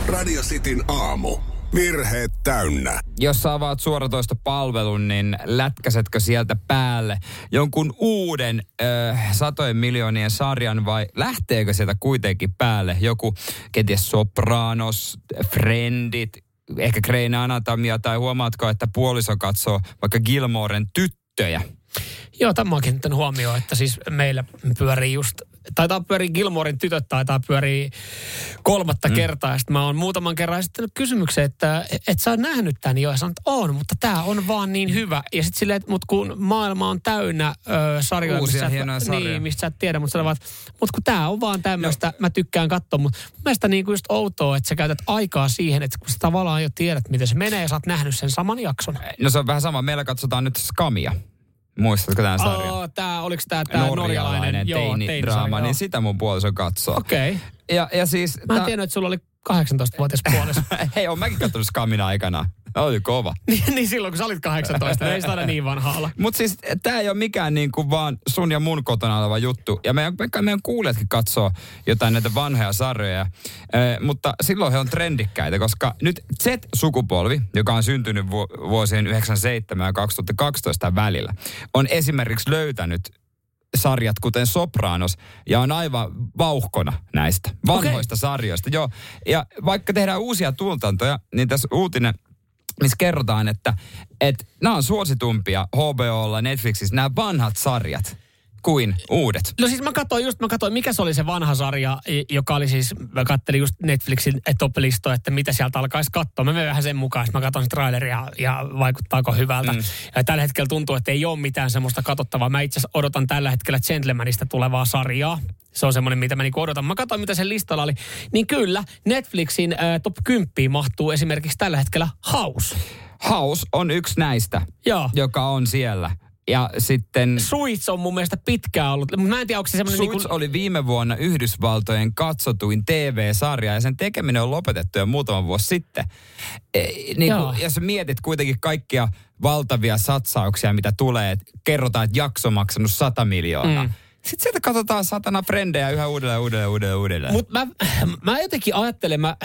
Radio Cityn aamu. Virheet täynnä. Jos sä avaat suoratoista palvelun, niin lätkäsetkö sieltä päälle jonkun uuden ö, satojen miljoonien sarjan vai lähteekö sieltä kuitenkin päälle joku kenties Sopranos, Friendit, ehkä Grey's Anatomia tai huomaatko, että puoliso katsoo vaikka Gilmoren tyttöjä? Joo, tämä on kiinnittänyt huomioon, että siis meillä pyörii just taitaa pyörii Gilmorin tytöt, taitaa pyörii kolmatta mm. kertaa. Ja sitten mä oon muutaman kerran esittänyt kysymyksen, että et sä oot nähnyt tämän jo. Ja sanot, että on, mutta tämä on vaan niin hyvä. Ja sitten silleen, että mut kun maailma on täynnä ö, sarjoja, Uusia mistä, hienoja sä, sarjoja. niin, mistä sä et tiedä, mutta sanovat, mutta kun tämä on vaan tämmöistä, mä tykkään katsoa. Mutta mun mielestä niin kuin just outoa, että sä käytät aikaa siihen, että kun sä tavallaan jo tiedät, miten se menee ja sä oot nähnyt sen saman jakson. No se on vähän sama. Meillä katsotaan nyt Skamia. Muistatko tämän sarjan? Oh, tää, oliko tämä tää norjalainen? Joo, teinidraama, teinisarja, niin sitä mun puoliso katsoo. Okei. Okay. Ja, ja siis... Mä en tää- tiennyt, että sulla oli 18-vuotias puoliso. (laughs) Hei, on mäkin katsonut Skamin aikana. Oli kova. (laughs) niin, niin silloin, kun sä olit 18, ei sitä aina niin vanha olla. (laughs) Mutta siis tämä ei ole mikään niin kuin vaan sun ja mun kotona oleva juttu. Ja meidän, meidän kuulijatkin katsoo jotain näitä vanhoja sarjoja. Ö, mutta silloin he on trendikkäitä, koska nyt Z-sukupolvi, joka on syntynyt vu- vuosien 97 ja 2012 välillä, on esimerkiksi löytänyt sarjat, kuten Sopranos, ja on aivan vauhkona näistä vanhoista sarjoista. Joo, ja vaikka tehdään uusia tuotantoja, niin tässä uutinen, missä kerrotaan, että, että nämä on suositumpia HBOlla, Netflixissä, nämä vanhat sarjat kuin uudet. No siis mä katsoin just, mä katsoin, mikä se oli se vanha sarja, joka oli siis, mä kattelin just Netflixin top-listoa, että mitä sieltä alkaisi katsoa. Mä menen vähän sen mukaan, mä katson traileria ja vaikuttaako hyvältä. Mm. Ja tällä hetkellä tuntuu, että ei ole mitään semmoista katsottavaa. Mä itse asiassa odotan tällä hetkellä Gentlemanista tulevaa sarjaa. Se on semmoinen, mitä mä niinku odotan. Mä katsoin, mitä sen listalla oli. Niin kyllä, Netflixin äh, top 10 mahtuu esimerkiksi tällä hetkellä House. House on yksi näistä, Joo. joka on siellä. Ja sitten Suits on mun mielestä pitkään ollut, mutta mä en tiedä, onko se semmoinen... Suits oli viime vuonna Yhdysvaltojen katsotuin TV-sarja ja sen tekeminen on lopetettu jo muutama vuosi sitten. E, niin Joo. kuin, jos mietit kuitenkin kaikkia valtavia satsauksia, mitä tulee, että kerrotaan, että jakso on maksanut 100 miljoonaa. Mm. Sitten sieltä katsotaan satana frendejä yhä uudelleen, uudelleen, uudelleen, uudelleen. Mutta mä, mä jotenkin ajattelen, mä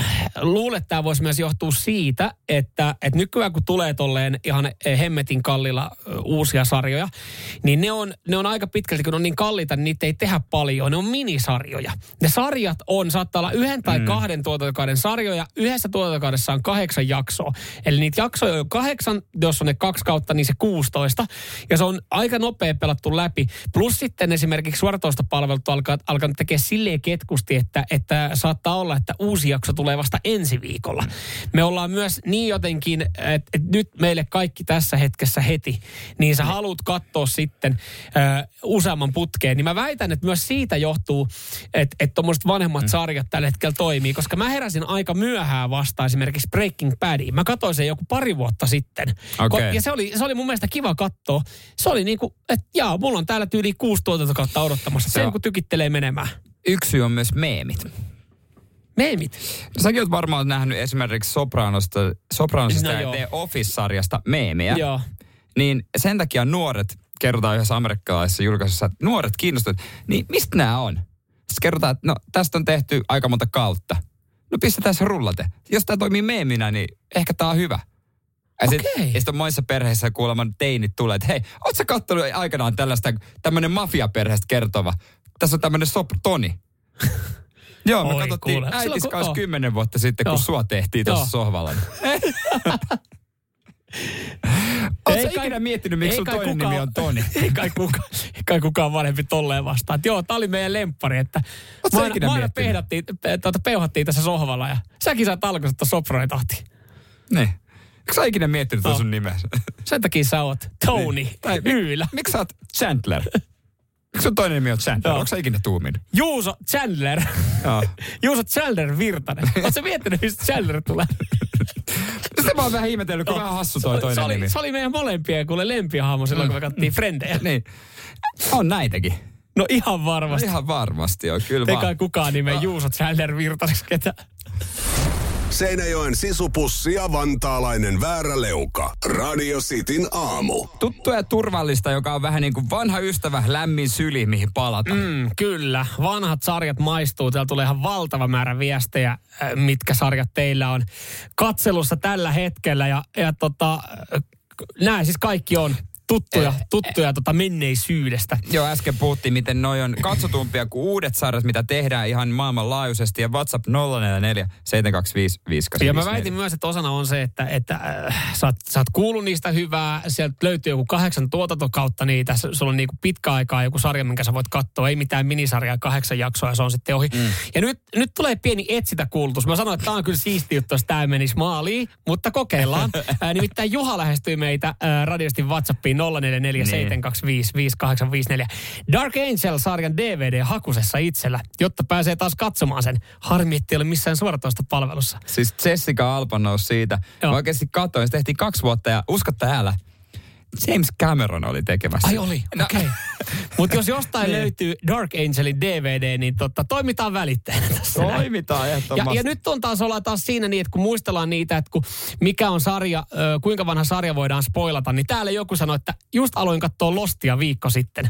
luulen, että tämä voisi myös johtua siitä, että, että nykyään kun tulee tolleen ihan hemmetin kallilla uusia sarjoja, niin ne on, ne on aika pitkälti, kun ne on niin kalliita, niin niitä ei tehdä paljon. Ne on minisarjoja. Ne sarjat on, saattaa olla yhden tai mm. kahden tuotantokauden sarjoja. Yhdessä tuotantokaudessa on kahdeksan jaksoa. Eli niitä jaksoja on kahdeksan, jos on ne kaksi kautta, niin se 16. Ja se on aika nopea pelattu läpi. Plus sitten esimerkiksi suoratoistopalvelut alkaa, alkanut tekemään silleen ketkusti, että, että saattaa olla, että uusi jakso tulee vasta ensi viikolla. Me ollaan myös niin jotenkin, että, että nyt meille kaikki tässä hetkessä heti, niin sä haluat katsoa sitten ö, useamman putkeen. Niin mä väitän, että myös siitä johtuu, että, että tuommoiset vanhemmat sarjat tällä hetkellä toimii, koska mä heräsin aika myöhään vasta esimerkiksi Breaking Badiin. Mä katsoin sen joku pari vuotta sitten. Ko- Ja se oli, se oli mun mielestä kiva katsoa. Se oli niinku, että jaa, mulla on täällä tyyli kuusi tuotantokautta odottamassa. Sen Joo. kun tykittelee menemään. Yksi syy on myös meemit. Meemit. Säkin oot varmaan nähnyt esimerkiksi Sopranosta, Sopranosista No no ja The Office-sarjasta meemejä. Joo. Niin sen takia nuoret, kerrotaan yhdessä amerikkalaisessa julkaisussa, että nuoret kiinnostuvat, niin mistä nämä on? Sitten kerrotaan, että no tästä on tehty aika monta kautta. No pistetään se rullate. Jos tämä toimii meeminä, niin ehkä tämä on hyvä. Ja sit on monissa perheissä kuulemma teinit tulee, että hei, oot sä kattonut aikanaan tällaista, tämmöinen mafiaperheestä kertova. Tässä on tämmöinen sop Toni. (laughs) Joo, me Oi, katsottiin äitis kanssa joo. kymmenen vuotta sitten, kun Joo. sua tehtiin tuossa sohvalla. (laughs) Oletko sä kai- ikinä miettinyt, miksi sun toinen kukaan- nimi on Toni? (laughs) ei, kai kukaan, ei kai kukaan vanhempi tolleen vastaan. Että joo, tää oli meidän lemppari, että Oot sä mä aina, ikinä aina tuota, peuhattiin tässä sohvalla ja säkin saat alkoista soproitahti. Niin. Eikö sä ikinä miettinyt No. sun nimeä? Sen takia sä oot Tony Niin. Tai- Hyylä. Miksi sä oot Chandler? Miksi sun toinen nimi on Chandler? Joo. Onko sä ikinä tuuminut? Juuso Chandler. Joo. (laughs) Juuso Chandler Virtanen. Oletko sä miettinyt, mistä Chandler tulee? (laughs) Sitä mä oon vähän ihmetellyt, kun vähän hassu toi toinen se, oli, nimi. se oli meidän molempien kuule lempiahamo silloin, kun me katsottiin Frendejä. (laughs) Niin. On näitäkin. No ihan No varmasti. ihan varmasti on, kyllä Ei vaan. kukaan nimeä Juuso Chandler Virtaseksi ketään. Seinäjoen sisupussi ja vantaalainen vääräleuka. Radio Cityn aamu. Tuttu ja turvallista, joka on vähän niin kuin vanha ystävä, lämmin syli, mihin palata. Mm. Kyllä, vanhat sarjat maistuu. Täällä tulee ihan valtava määrä viestejä, äh, mitkä sarjat teillä on katselussa tällä hetkellä. Ja, ja tota, äh, nämä siis kaikki on. Tuttuja, tuttuja tota menneisyydestä. Joo, äsken puhuttiin, miten noi on katsotumpia kuin uudet sarjat, mitä tehdään ihan maailmanlaajuisesti. Ja WhatsApp 044 725 Ja mä väitin myös, että osana on se, että, että äh, sä, oot, sä oot kuullut niistä hyvää. Sieltä löytyy joku kahdeksan tuotantokautta niitä. Sulla on niinku pitkä aikaa joku sarja, minkä sä voit katsoa. Ei mitään minisarjaa, kahdeksan jaksoa ja se on sitten ohi. Mm. Ja nyt, nyt tulee pieni etsitä kuulutus. Mä sanoin, että tämä on kyllä siisti juttu, jos tämä menisi maaliin, mutta kokeillaan. (laughs) Ää, nimittäin Juha lähestyy meitä ää, radiosti WhatsAppiin 044 725 5854. Dark Angel-sarjan DVD-hakusessa itsellä, jotta pääsee taas katsomaan sen. Harmi, ettei ole missään suoratoista palvelussa. Siis Jessica Alba nousi siitä. Mä oikeasti katsoin, se tehtiin kaksi vuotta ja usko täällä, James Cameron oli tekemässä. Ai oli, No, okei. (laughs) Okay. Mutta jos jostain löytyy Dark Angelin DVD, niin totta, toimitaan välittäjänä tässä. Toimitaan Ja, ehdottomasti. ja nyt on taas ollaan taas siinä niin, että kun muistellaan niitä, että kun, mikä on sarja, kuinka vanha sarja voidaan spoilata, niin täällä joku sanoi, että just aloin katsoa Lostia viikko sitten.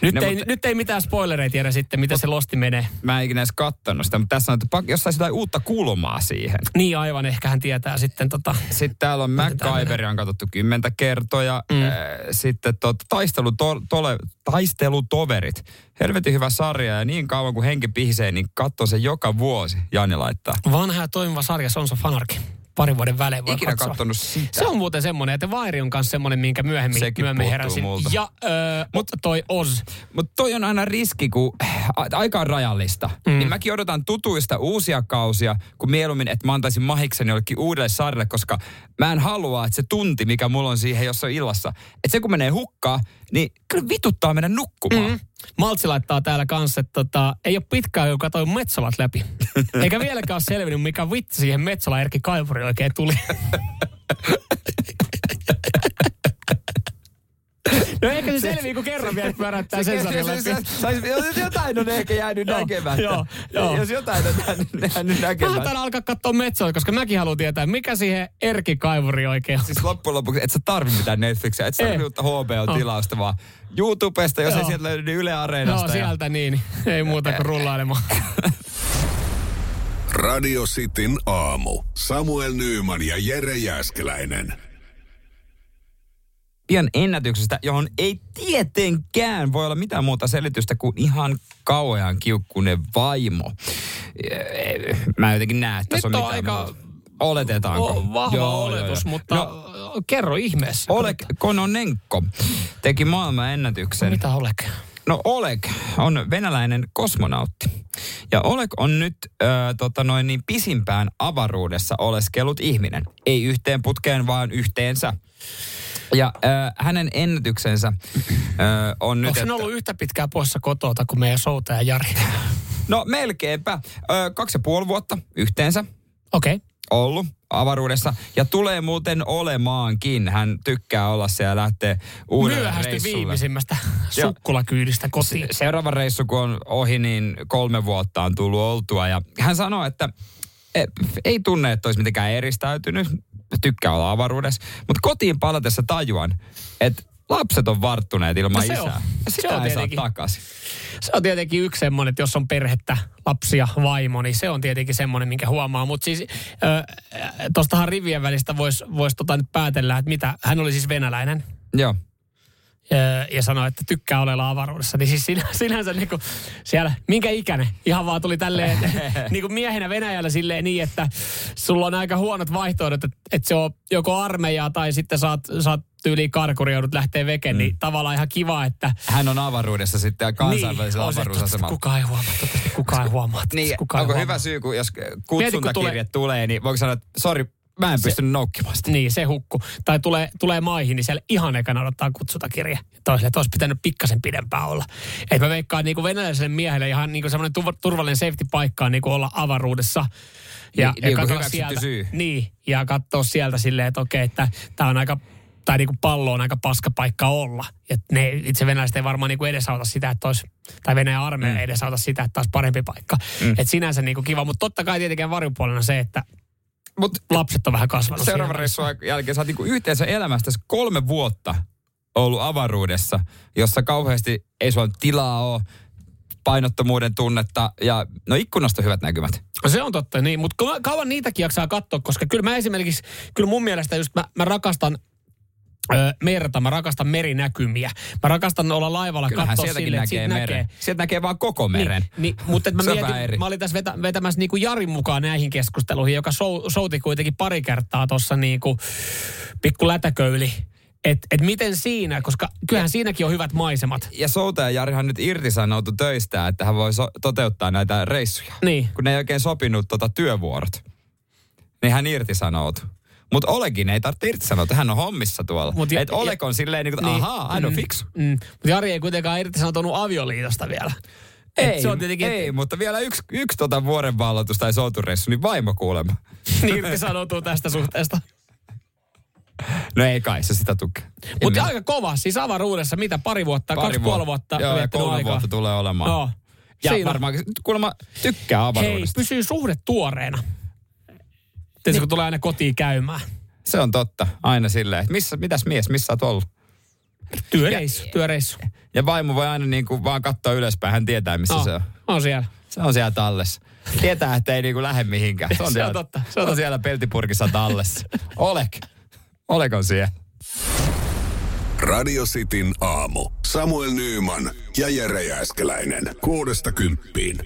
Nyt, No, ei, mutta- nyt ei mitään spoilereita tiedä sitten, miten se Losti menee. Mä en ikinä edes kattonut sitä, mutta tässä on, että jos saisi jotain uutta kulmaa siihen. Niin aivan, ehkä hän tietää sitten tota... Sitten täällä on MacGyveria on katsottu kymmentä kertoja. Mm. Mm. Sitten tot, taistelu, to, tole, taistelutoverit. Helvetin hyvä sarja ja niin kauan kuin henki pihisee, niin katso se joka vuosi. Jani laittaa. Vanha ja toimiva sarja Sons of Anarchy. Parin vuoden välein voi Ikinä katsoa. kattonut sitä. Se on muuten semmoinen, että Vairi on kanssa semmoinen, minkä myöhemmin, Sekin myöhemmin heräsin. multa. Ja ö, mutta toi Oz. Mutta toi on aina riski, kun aika on rajallista. Mm. Niin mäkin odotan tutuista uusia kausia, kun mieluummin, että mä antaisin mahikseni jollekin uudelle sarjalle, koska mä en halua, että se tunti, mikä mulla on siihen jossain illassa, että se kun menee hukkaan, niin kyllä vituttaa mennä nukkumaan. Mm. Maltsi laittaa täällä kanssa, että tota, ei ole pitkään, kun katsoin Metsolat läpi. (laughs) Eikä vieläkään ole selvinnyt, mikä vitsi siihen Metsola Erkki Kaivuri oikein tuli. (laughs) No ehkä se selvii, kun kerran vielä pyöräyttää sen sarjan läpi. Jos jotain on ehkä jäänyt Joo, näkemättä. joo, joo. Jos jotain on jäänyt- jäänyt Mä näkemättä. haluan alkaa katsoa Metsola, koska mäkin haluan tietää, mikä siihen Erkki Kaivuri oikein on. Siis loppujen lopuksi, et sä tarvi mitään Netflixiä, et sä Ei. tarvi uutta HBO-tilausta, vaan YouTubesta, jos ei sieltä löydy, niin Yle Areenasta. No ja- sieltä niin. Ei muuta kuin rullailemaan. Radio Cityn aamu. Samuel Nyyman ja Jere Jäskeläinen. Pian ennätyksestä, johon ei tietenkään voi olla mitään muuta selitystä kuin ihan kauhean kiukkunen vaimo. Mä en jotenkin näe, että tässä Nyt on on mitään aika- muuta. Oletetaanko? On vahva Joo, oletus, joo, joo. mutta No, kerro ihmeessä. Oleg Kononenko teki maailman ennätyksen. Mitä Oleg? No Oleg on venäläinen kosmonautti. Ja Oleg on nyt ö, tota noin, niin pisimpään avaruudessa oleskellut ihminen. Ei yhteen putkeen, vaan yhteensä. Ja ö, hänen ennätyksensä ö, on nyt... Onko se ollut yhtä pitkään poissa kotota kuin meidän soutaja Jari? (laughs) No melkeinpä. Ö, kaksi ja puoli vuotta yhteensä Okei. Okay. ollut avaruudessa. Ja tulee muuten olemaankin. Hän tykkää olla siellä ja lähtee uudelle Myöhästy reissulle. viimeisimmästä sukkulakyydistä kotiin. Se- seuraava reissu, kun on ohi, niin kolme vuotta on tullut oltua. Ja hän sanoi, että e, ei tunne, että olisi mitenkään eristäytynyt. Tykkää olla avaruudessa. Mutta kotiin palatessa tajuan, että lapset on varttuneet ilman No se isää. on. Ja Se sitä on ei saa takaisin. Se on tietenkin yksi semmoinen, että jos on perhettä, lapsia, vaimo, niin se on tietenkin semmoinen, minkä huomaa. Mutta siis tuostahan rivien välistä voisi vois tota nyt päätellä, että mitä, hän oli siis venäläinen. Joo. Ja sanoi, että tykkää olla avaruudessa. Niin siis sinä, sinänsä niin kuin siellä, minkä ikäinen? Ihan vaan tuli tälleen, (laughs) niin kuin miehenä Venäjällä silleen niin, että sulla on aika huonot vaihtoehdot, että, että se on joko armeijaa tai sitten saat, saat tyyliin karkuri, joudut lähteä veken, mm. niin tavallaan ihan kiva, että Hän on avaruudessa sitten kansainvälisellä on se, avaruusasemalla. Kukaan ei huomaa, kukaan ei huomaa. Niin, kukaan ei onko huomaa. hyvä syy, kun jos Mieti, kun kutsuntakirje tulee, niin voiko sanoa, että sori, mä en pystynyt noukkimaan sitä. Niin, se hukku. Tai tulee, tulee maihin, niin siellä ihan ekana odottaa kutsutakirja. Toiselle, että olisi pitänyt pikkasen pidempään olla. Et mä veikkaan, niin kuin venäläiselle miehelle ihan niin kuin semmoinen turvallinen safety-paikka on niin kuin olla avaruudessa. Ja, Niin, niin kuin katsoa hyväksytty syy. Niin, ja katsoa sieltä silleen, että okei, että tämä on aika tai niin kuin pallo on aika paska paikka olla. Ja ne itse venäläiset ei varmaan niin kuin edesauta sitä, että olisi, tai Venäjän armeija mm. edesauta sitä, että olisi parempi paikka. Mm. Että sinänsä niin kuin kiva, mutta totta kai tietenkin varjopuolena se, että Mut lapset on vähän kasvanut. seuraavan reissun jälkeen sä oot niinku yhteensä elämästä kolme vuotta ollut avaruudessa, jossa kauheasti ei sulla tilaa ole, painottomuuden tunnetta ja no ikkunasta hyvät näkymät. Se on totta, niin. Mutta kauan niitäkin jaksaa katsoa, koska kyllä mä esimerkiksi, kyllä mun mielestä just mä, mä rakastan Merta, mä rakastan merinäkymiä. Mä rakastan olla laivalla Kyllähän katsoa sille, että näkee siitä meren. näkee. Sieltä näkee vaan koko meren. Niin, niin, (laughs) mutta mä, mietin, mä olin tässä vetä, vetämässä niin kuin Jarin mukaan näihin keskusteluihin, joka sou, souti kuitenkin pari kertaa tuossa niin kuin pikku lätäköyli. Että et miten siinä, koska kyllähän siinäkin on hyvät maisemat. Ja Soutaja Jarihan nyt irtisanoutu töistä, että hän voi so- toteuttaa näitä reissuja. Niin. Kun ne ei oikein sopinut tota työvuorot. Niin hän irtisanoutui. Mutta Olekin ei tarvitse irtisanoutua, hän on hommissa tuolla. Mut ja- Että Oleg on silleen, niin kuin, Niin. ahaa, hän on Mm. fiksu. Mm. Mutta Jari ei kuitenkaan irtisanoutunut avioliitosta vielä. Et Ei, se on tietenkin, ei, mutta vielä yksi, yksi tota vuoren valloitus tai soutureissu, niin vaimo kuulemma. (laughs) niin irtisanoutuu tästä suhteesta. No ei kai, se sitä tukee. Mutta aika kova, siis avaruudessa, mitä pari vuotta, Pari kaksi vuotta. puoli vuotta Joo, ja kolme aikaa. vuotta tulee olemaan. Joo. Ja Siinä- varmaan kuulemma tykkää Hei, avaruudesta. pysyy suhde tuoreena. Tietysti Niin. kun tulee aina kotiin käymään. Se on totta. Aina silleen, että missä, mitäs mies, missä oot ollut? Työreissu, työreissu. Ja vaimo voi aina niin kuin vaan katsoa ylöspäin, hän tietää missä Oh, se on. on siellä. Se on siellä tallessa. Tietää, että ei niinku lähde mihinkään. Se on, (laughs) Se on siellä, totta, Se on, siellä peltipurkissa tallessa. Olek. Olek on siellä. Radio Cityn aamu. Samuel Nyyman ja Jere Jääskeläinen. Kuudesta kymppiin.